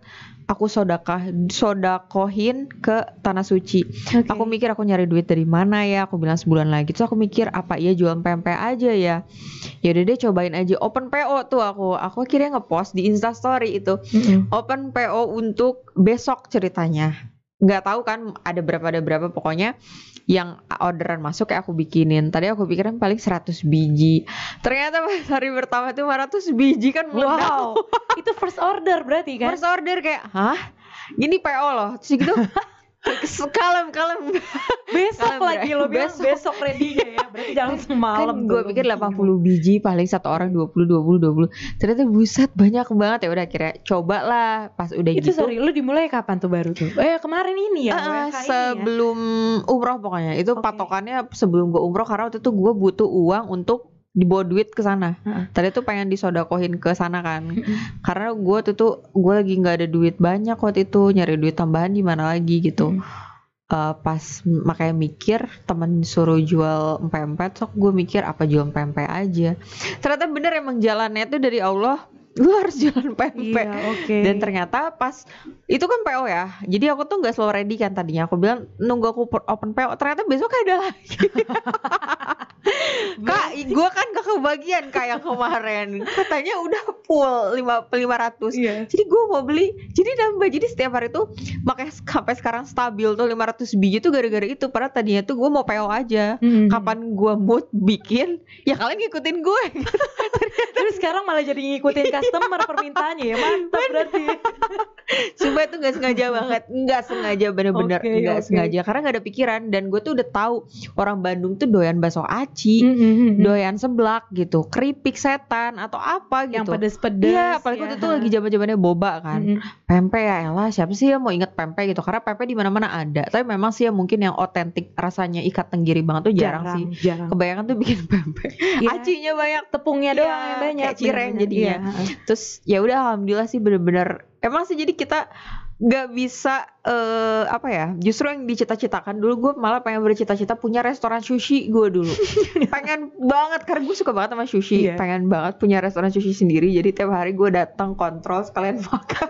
aku sodakah sodakohin ke tanah suci. Oke. Aku mikir aku nyari duit dari mana ya? Aku bilang sebulan lagi. Terus aku mikir apa iya jual pempek aja ya? Ya udah deh cobain aja open PO tuh aku. Aku akhirnya ngepost di Insta Story itu Mhm. open PO untuk besok ceritanya. Nggak tahu kan ada berapa ada berapa pokoknya yang orderan masuk kayak aku bikinin. Tadi aku pikirin paling 100 biji. Ternyata pas hari pertama itu 500 biji kan meledak. Wow, [laughs] itu first order berarti kan? First order kayak, hah? Gini PO loh. Terus gitu [laughs] kalem kalem besok Kalian lagi lo bilang besok. besok ready-nya ya. Berarti jangan semalam. kan gue pikir 80 biji paling satu orang 20 20 20 ternyata buset banyak banget ya udah kira coba lah pas udah Itu gitu sorry, lu dimulai kapan tuh baru tuh? Eh kemarin ini ya. WFH ini ya? sebelum umroh pokoknya itu Oke. patokannya sebelum gue umroh karena waktu itu gue butuh uang untuk dibawa duit ke sana. Heeh. Tadi tuh pengen disodakohin ke sana kan. Mm-mm. Karena gue tuh tuh gue lagi nggak ada duit banyak waktu itu nyari duit tambahan di mana lagi gitu. Mm. Eh, pas makanya mikir temen suruh jual pempek, sok gue mikir apa jual pempek aja. Ternyata bener emang jalannya tuh dari Allah. Lu harus jualan pempek. Iya, oke. Dan ternyata pas itu kan PO ya. Jadi aku tuh nggak selalu ready kan tadinya. Aku bilang nunggu aku open PO. Ternyata besok ada lagi. [laughs] Kak, gue kan gak kebagian kayak kemarin. Katanya udah full lima lima ratus. Iya. Jadi gue mau beli, jadi nambah. Jadi setiap hari tuh makanya sampai sekarang stabil tuh 500 biji tuh gara-gara itu. Padahal tadinya tuh gue mau PO aja. Mm. Kapan gue mood bikin, ya kalian ngikutin gue. [laughs] Terus sekarang malah jadi ngikutin customer permintaannya ya mantap berarti. Sumpah itu gak sengaja banget Gak sengaja bener-bener Oke, Gak oke. sengaja Karena gak ada pikiran Dan gue tuh udah tahu Orang Bandung tuh doyan bakso aci Mm-mm. Doyan seblak gitu Keripik setan Atau apa gitu yang pedes-pedes. Iya apalagi ya. waktu itu lagi zaman-zamannya boba kan Mm-mm. Pempek ya elah Siapa sih yang mau inget pempek gitu Karena pempek di mana mana ada Tapi memang sih ya mungkin yang otentik Rasanya ikat tenggiri banget tuh jarang, sih Jarang. Kebanyakan tuh bikin pempek Iya. Acinya banyak Tepungnya Iya, doang yang banyak. kayak cireng jadinya. Iya. Terus ya udah alhamdulillah sih bener-bener. Emang sih jadi kita nggak bisa eh apa ya justru yang dicita-citakan dulu gue malah pengen bercita-cita punya restoran sushi gue dulu. [laughs] Pengen banget karena gue suka banget sama sushi. Iya. pengen banget punya restoran sushi sendiri jadi tiap hari gue datang kontrol sekalian makan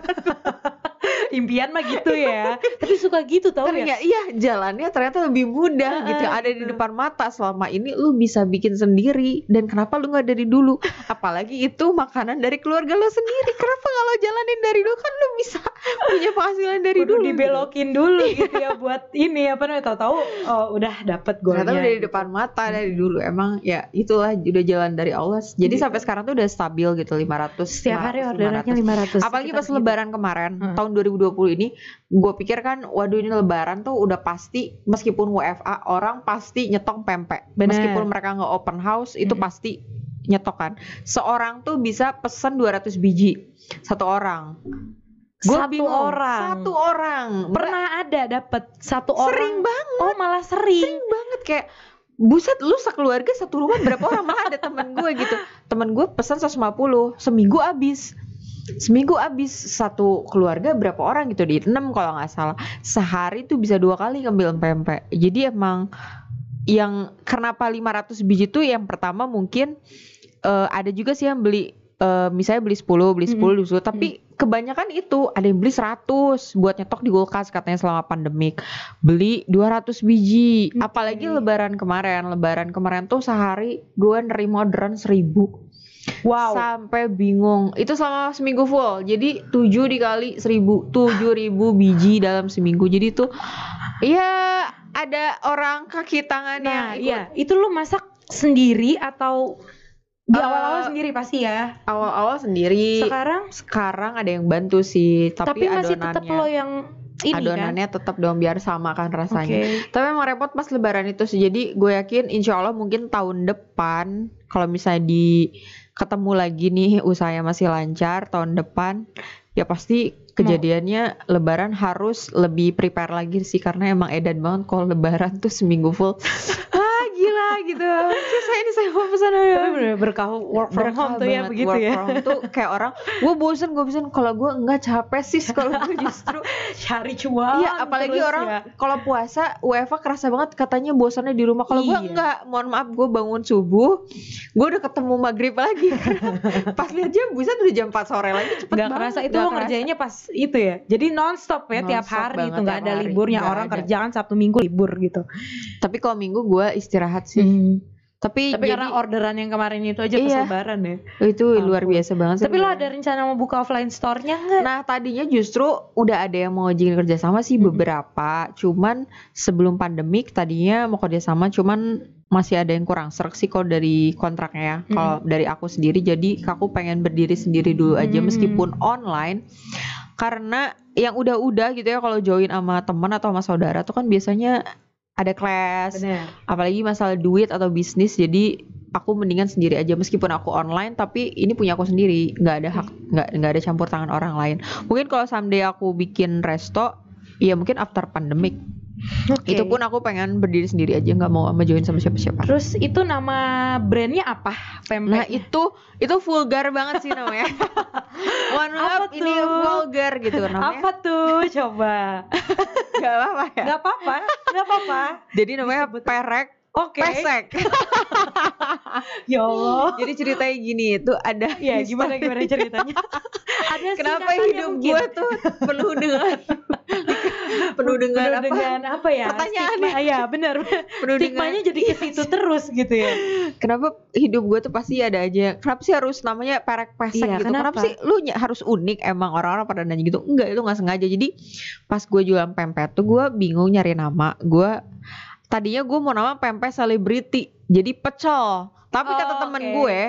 Impian mah gitu ya. [laughs] Tapi suka gitu tau ya. iya jalannya ternyata lebih mudah Heeh, gitu ada di gitu. depan mata selama ini lu bisa bikin sendiri dan kenapa lu nggak dari dulu [laughs] apalagi itu makanan dari keluarga lo sendiri kenapa nggak lo jalanin dari dulu kan lu bisa [laughs] punya penghasilan dari Kudu dulu gitu. dibelokin dulu gitu ya buat ini apa namanya tahu-tahu oh udah dapet golnya. Ternyata udah di gitu. depan mata dari dulu emang ya itulah udah jalan dari Allah jadi Gitu. sampai sekarang tuh udah stabil gitu 500 Setiap hari 500, orderannya 500. 500. apalagi pas sekitar lebaran kemarin Hmm. tahun 2020 ini gue pikir kan waduh ini lebaran tuh udah pasti meskipun WFA orang pasti nyetok pempek Bener. meskipun mereka nggak open house itu Mm-mm. pasti nyetok kan seorang tuh bisa pesen 200 biji satu orang. Gua Satu bingung. orang. satu orang Pernah ada dapet satu orang. sering banget Oh malah sering. sering banget kayak buset lu sekeluarga satu rumah berapa orang malah ada temen gue gitu temen gue pesan 150 seminggu habis seminggu habis satu keluarga berapa orang gitu di enam kalau nggak salah. Sehari tuh bisa dua kali ngambil pempek jadi emang yang kenapa 500 biji tuh yang pertama mungkin eh, ada juga sih yang beli eh, misalnya beli 10 beli 10 Mm-mm. beli 10 tapi kebanyakan itu ada yang beli 100 buat nyetok di kulkas katanya selama pandemik beli 200 biji. Oke. apalagi lebaran kemarin. Lebaran kemarin tuh sehari gue nerima orderan 1000 Wow. sampai bingung itu selama seminggu full jadi 7 dikali 1000 7000 biji dalam seminggu jadi tuh ya ada orang kaki tangan Nah, yang ikut. iya, itu lu masak sendiri atau di Eh, awal-awal sendiri pasti ya. awal-awal sendiri Sekarang sekarang ada yang bantu sih tapi, tapi, masih tetap lo yang ini adonannya tetap dong biar sama kan kan. rasanya Oke. Tapi emang repot pas lebaran itu sih. Jadi gue yakin insya Allah mungkin tahun depan kalau misalnya di ketemu lagi nih usahanya masih lancar tahun depan ya pasti kejadiannya lebaran harus lebih prepare lagi sih karena emang edan banget kalau lebaran tuh seminggu full [laughs] gitu Terus saya ini saya mau pesan bener berkah work from Berkah home tuh ya begitu Work ya. from home tuh kayak orang gue bosen gue bosen kalau gue nggak capek sih kalau gue justru [laughs] Cari cuan. Iya, apalagi terus orang ya. kalau puasa WFA kerasa banget katanya bosannya di rumah. Kalau gue Iya. enggak, mohon maaf gue bangun subuh, gue udah ketemu maghrib lagi. [laughs] [laughs] pas lihat jam, buset udah jam 4 sore lagi cepet nggak banget. kerasa itu Nggak lo kerasa. ngerjainnya pas itu ya jadi nonstop ya tiap Nonstop hari itu nggak tiap ada hari. liburnya Nggak orang ada. kerja kan sabtu minggu libur gitu Tapi kalau minggu gue istirahat sih. Tapi, tapi jadi karena orderan yang kemarin itu aja Iya. lebaran ya itu luar Ampun. biasa banget sih. tapi lo ada rencana mau buka offline store-nya nggak Nah tadinya justru udah ada yang mau ngajin kerjasama sih Mm-mm. beberapa, cuman sebelum pandemik tadinya mau kerjasama, cuman masih ada yang kurang serak sih kalau dari kontraknya ya. Kalau dari aku sendiri, jadi aku pengen berdiri sendiri dulu aja Mm-mm. meskipun online, karena yang udah-udah gitu ya kalau join sama teman atau sama saudara tuh kan biasanya ada kelas, apalagi masalah duit atau bisnis, jadi aku mendingan sendiri aja. Meskipun aku online tapi ini punya aku sendiri. Nggak ada hak nggak nggak ada campur tangan orang lain. Mungkin kalau someday aku bikin resto ya mungkin after pandemic Oke. itu pun aku pengen berdiri sendiri aja nggak mau sama join sama siapa-siapa. Terus itu nama brandnya apa? Pempek nah itu itu vulgar banget sih namanya. [laughs] Maaf Apa ini tuh? vulgar gitu namanya. Apa tuh? Coba. [laughs] Nggak apa-apa ya? Nggak apa-apa. Nggak apa-apa. Jadi namanya Disebut- perek oke. Pesek. [laughs] Ya Allah. Jadi ceritanya gini itu ada [laughs] ya gimana gimana ceritanya? [laughs] Ada Kenapa hidup gue tuh penuh dengan penuh dengan Penuh apa? dengan apa ya? Pertanyaan ya benar. penuh Stigmanya dengan jadi ke situ terus gitu ya. kenapa hidup gue tuh pasti ada aja? Kenapa sih harus namanya perek pesek Iya, gitu? Kenapa? kenapa? sih lu harus unik? Emang orang-orang pada nanya gitu. Enggak itu nggak sengaja. Jadi pas gue jualan pempek tuh gue bingung nyari nama. Gue tadinya gue mau nama pempek selebriti jadi pecel. Tapi kata Oh, temen oke. gue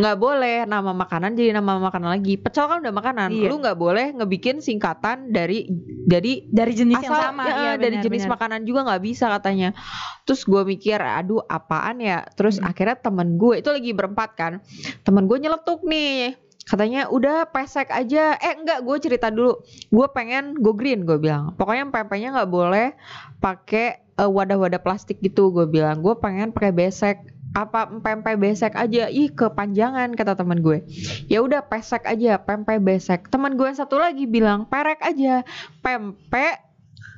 nggak boleh nama makanan jadi nama makanan lagi. Pecel kan udah makanan. Iya. lu nggak boleh ngebikin singkatan dari dari Dari jenis yang asal sama ya, iya, dari benar, jenis benar. makanan juga nggak bisa katanya. Terus gue mikir aduh apaan ya? Terus Hmm. akhirnya temen gue itu lagi berempat kan temen gue nyeletuk nih. Katanya udah pesek aja. Eh enggak gue cerita dulu. Gue pengen go green gue bilang. Pokoknya pempeknya nggak boleh pakai wadah-wadah plastik gitu gue bilang gue pengen pakai besek. Apa pempek besek aja? Ih kepanjangan kata teman gue. Ya udah pesek aja pempek besek. Teman gue satu lagi bilang perek aja pempek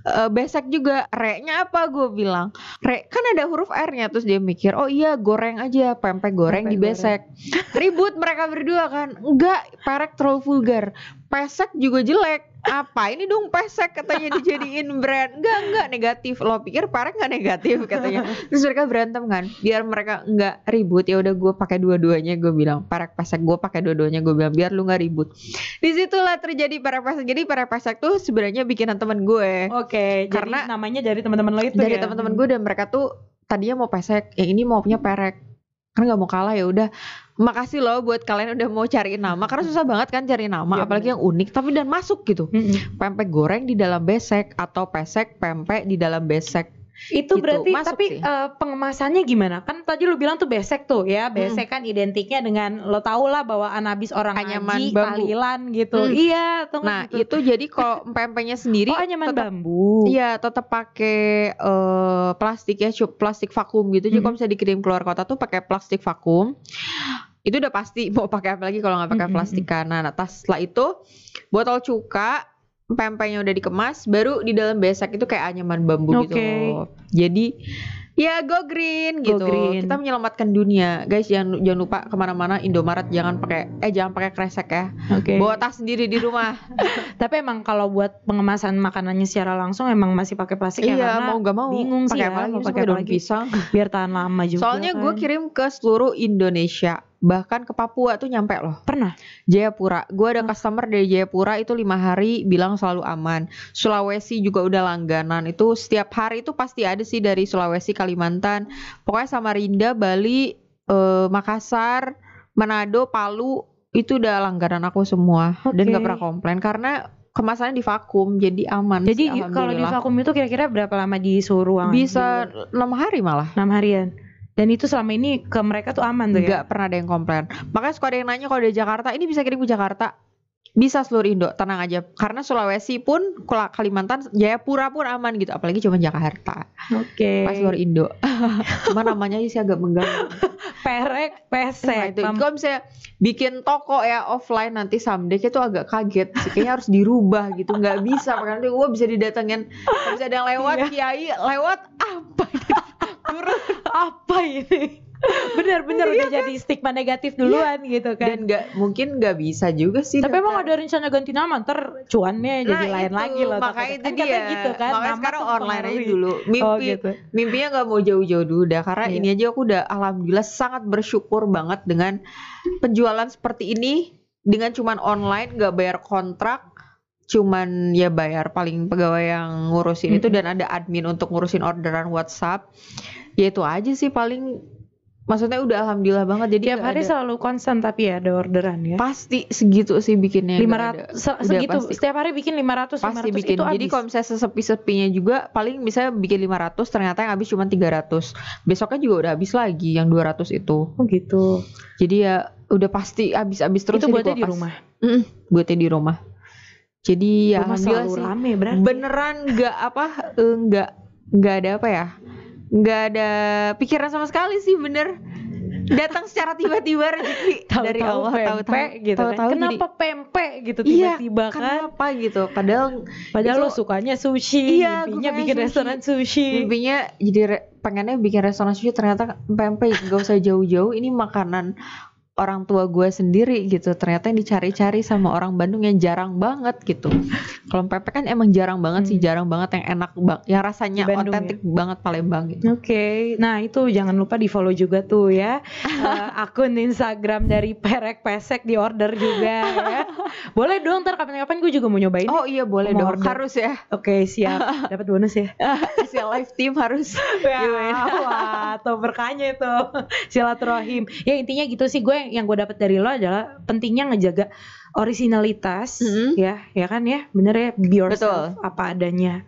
eh, besek juga. Re-nya apa? gue bilang. Re kan ada huruf r-nya. Terus dia mikir oh iya goreng aja pempek goreng Pempek di besek [laughs] ribut mereka berdua kan. Enggak perek terlalu vulgar. Pesek juga jelek apa? Ini dong pesek katanya dijadiin brand. Enggak enggak negatif. Lo pikir perek nggak negatif katanya. Terus mereka berantem kan. Biar mereka nggak ribut. Ya udah gue pakai dua-duanya gue bilang. Perek pesek gue pakai dua-duanya gue bilang. Biar lu nggak ribut. Di situlah terjadi perek pesek. Jadi perek pesek tuh sebenarnya bikinan temen gue. Oke, Karena- jadi namanya dari teman-teman lo itu dari ya. teman-teman gue dan mereka tuh tadinya mau pesek yang ini mau punya perek kan nggak mau kalah ya udah makasih loh buat kalian udah mau cariin nama karena susah banget kan cari nama Iya, apalagi yang unik tapi dan masuk gitu. Mm-mm. pempek goreng di dalam besek atau pesek pempek di dalam besek Itu Gitu, berarti masuk tapi sih. eh, pengemasannya gimana? Kan tadi lu bilang tuh besek tuh ya. Besek kan identiknya dengan lo tau lah bahwa anabis orang Anyaman ngaji, bambu. tahlilan gitu. Hmm. Iya, tuh nah gitu. itu jadi kalau pempeknya sendiri oh anyaman tetap bambu. Iya, tetap pakai eh, plastik ya, plastik vakum gitu. Jadi Mhm. kalau misalnya dikirim keluar kota tuh pakai plastik vakum. Itu udah pasti [laughs] mau pakai apa lagi kalau nggak pakai Mhm, plastik kanan. Nah, tas setelah itu botol cuka, pempeknya udah dikemas, baru di dalam besek itu kayak anyaman bambu gitu. Oke. Jadi ya go green Go gitu. green. Kita menyelamatkan dunia, guys. Jangan jangan lupa ke mana-mana Indomaret jangan pakai eh jangan pakai kresek ya. Oke. Bawa tas sendiri di rumah. [laughs] Tapi emang kalau buat pengemasan makanannya secara langsung emang masih pakai plastik ya iya, karena mau gak mau. bingung sih pakai ya, apa lagi? mau pakai daun pisang. biar tahan lama juga. Soalnya gue kan. kirim ke seluruh Indonesia, bahkan ke Papua tuh nyampe loh. pernah. Jayapura, gue ada customer dari Jayapura itu lima hari bilang selalu aman. Sulawesi juga udah langganan itu setiap hari itu pasti ada sih dari Sulawesi, Kalimantan, pokoknya Samarinda, Bali, eh, Makassar, Manado, Palu itu udah langganan aku semua dan Oke. gak pernah komplain karena kemasannya di vakum jadi aman. Jadi sih, kalau di vakum itu kira-kira berapa lama di suhu ruangan? bisa enam hari malah. enam harian. Dan itu selama ini ke mereka tuh aman tuh ya. Nggak pernah ada yang komplain. Makanya suka ada yang nanya kalau dari Jakarta, ini bisa kirim ke Jakarta. Bisa seluruh Indo, tenang aja. Karena Sulawesi pun, Kalimantan, Jayapura pun aman gitu. Apalagi cuma Jakarta. Oke. Pas seluruh Indo. [laughs] cuma namanya sih agak mengganggu. Perek, Nah, pesek. itu. Mam- Kalau misalnya bikin toko ya offline nanti someday itu agak kaget sih. Kayaknya harus dirubah gitu. Nggak bisa. Makanya nanti gue bisa didatengin. Bisa ada yang lewat, Iya. kiai lewat apa gitu. [laughs] Turun. apa ini? Bener-bener udah jadi stigma negatif duluan gitu kan. Dan nggak mungkin nggak bisa juga sih. Tapi emang ada rencana ganti nama ntar cuannya jadi lain itu, lagi loh. makanya itu kan dia gitu kan. makanya nama sekarang online aja dulu mimpi Oh gitu. mimpinya nggak mau jauh-jauh dulu dah karena Iya. ini aja aku udah alhamdulillah sangat bersyukur banget dengan penjualan seperti ini dengan cuman online nggak bayar kontrak cuman ya bayar paling pegawai yang ngurusin itu Mm-mm. dan ada admin untuk ngurusin orderan WhatsApp ya itu aja sih paling maksudnya udah alhamdulillah banget jadi Tiap hari ada- selalu konstan tapi ya ada orderan ya. pasti segitu sih bikinnya nggak lima ada. ratus se- Udah segitu pasti. setiap hari bikin 500 pasti 500 bikin. itu Jadi kalau misalnya sesepi-sepinya juga paling misalnya bikin 500 ternyata yang habis cuma 300. Besoknya juga udah habis lagi yang 200 itu. oh gitu. Jadi ya udah pasti habis-habis terus itu ya buatnya di rumah. Mm, buatnya di rumah. Jadi ya rumah alhamdulillah sih. rame berarti. Beneran nggak apa eh, nggak nggak ada apa ya? nggak ada pikiran sama sekali sih bener. Datang secara tiba-tiba rezeki [laughs] Tahu-tahu dari Allah pempek tahu-tahu gitu kan. tahu-tahu jadi- Kenapa pempek gitu Iya, tiba-tiba kan? kenapa gitu padahal Padahal itu- lo sukanya sushi, Iya, mimpinya bikin sushi. restoran sushi. mimpinya jadi re- pengennya bikin restoran sushi ternyata pempek gak usah jauh-jauh ini makanan orang tua gue sendiri gitu ternyata yang dicari-cari sama orang Bandung yang jarang banget gitu kalau pepes kan emang jarang banget sih Hmm. jarang banget yang enak bang yang rasanya ya? otentik banget Palembang gitu Oke, nah itu jangan lupa di follow juga tuh ya [laughs] Eh, akun Instagram dari Perek Pesek di order juga ya. [laughs] Boleh dong ntar kapan-kapan gue juga mau nyobain. oh iya boleh dong order. harus ya Oke siap, [laughs] dapat bonus ya. Asia Live Team harus Ya, wah, tuh berkahnya itu silaturahim. Ya intinya gitu sih gue yang gue dapat dari lo adalah pentingnya ngejaga originalitas Mm-mm. ya, ya kan ya, bener ya, be yourself Betul. apa adanya.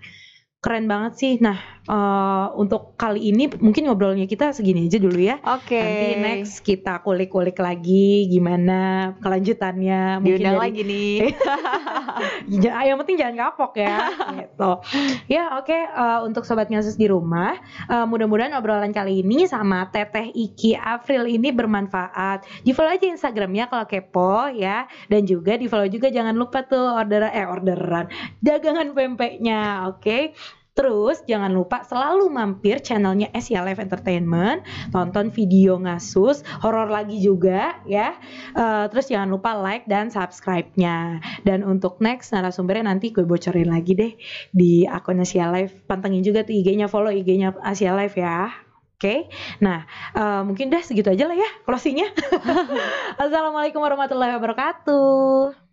Keren banget sih. Nah, eh, untuk kali ini mungkin ngobrolnya kita segini aja dulu ya. oke. Nanti next kita kulik-kulik lagi gimana kelanjutannya. Mungkin diundang dari- lagi nih. [laughs] Ja- yang penting jangan kapok ya. [laughs] Gitu. Ya oke eh, untuk sobat ngasus di rumah eh, mudah-mudahan obrolan kali ini sama teteh Iki April ini bermanfaat. Di follow aja instagramnya kalau kepo ya. Dan juga di follow juga jangan lupa tuh order eh orderan dagangan pempeknya oke Terus jangan lupa selalu mampir channelnya Asia Live Entertainment, tonton video ngasus, horor lagi juga ya. Eh, terus jangan lupa like dan subscribe-nya. Dan untuk next narasumbernya nanti gue bocorin lagi deh di akun Asia Live. Pantengin juga tuh IG-nya, follow IG-nya Asia Live ya. Oke, nah eh, mungkin udah segitu aja lah ya closingnya. [laughs] Assalamualaikum warahmatullahi wabarakatuh.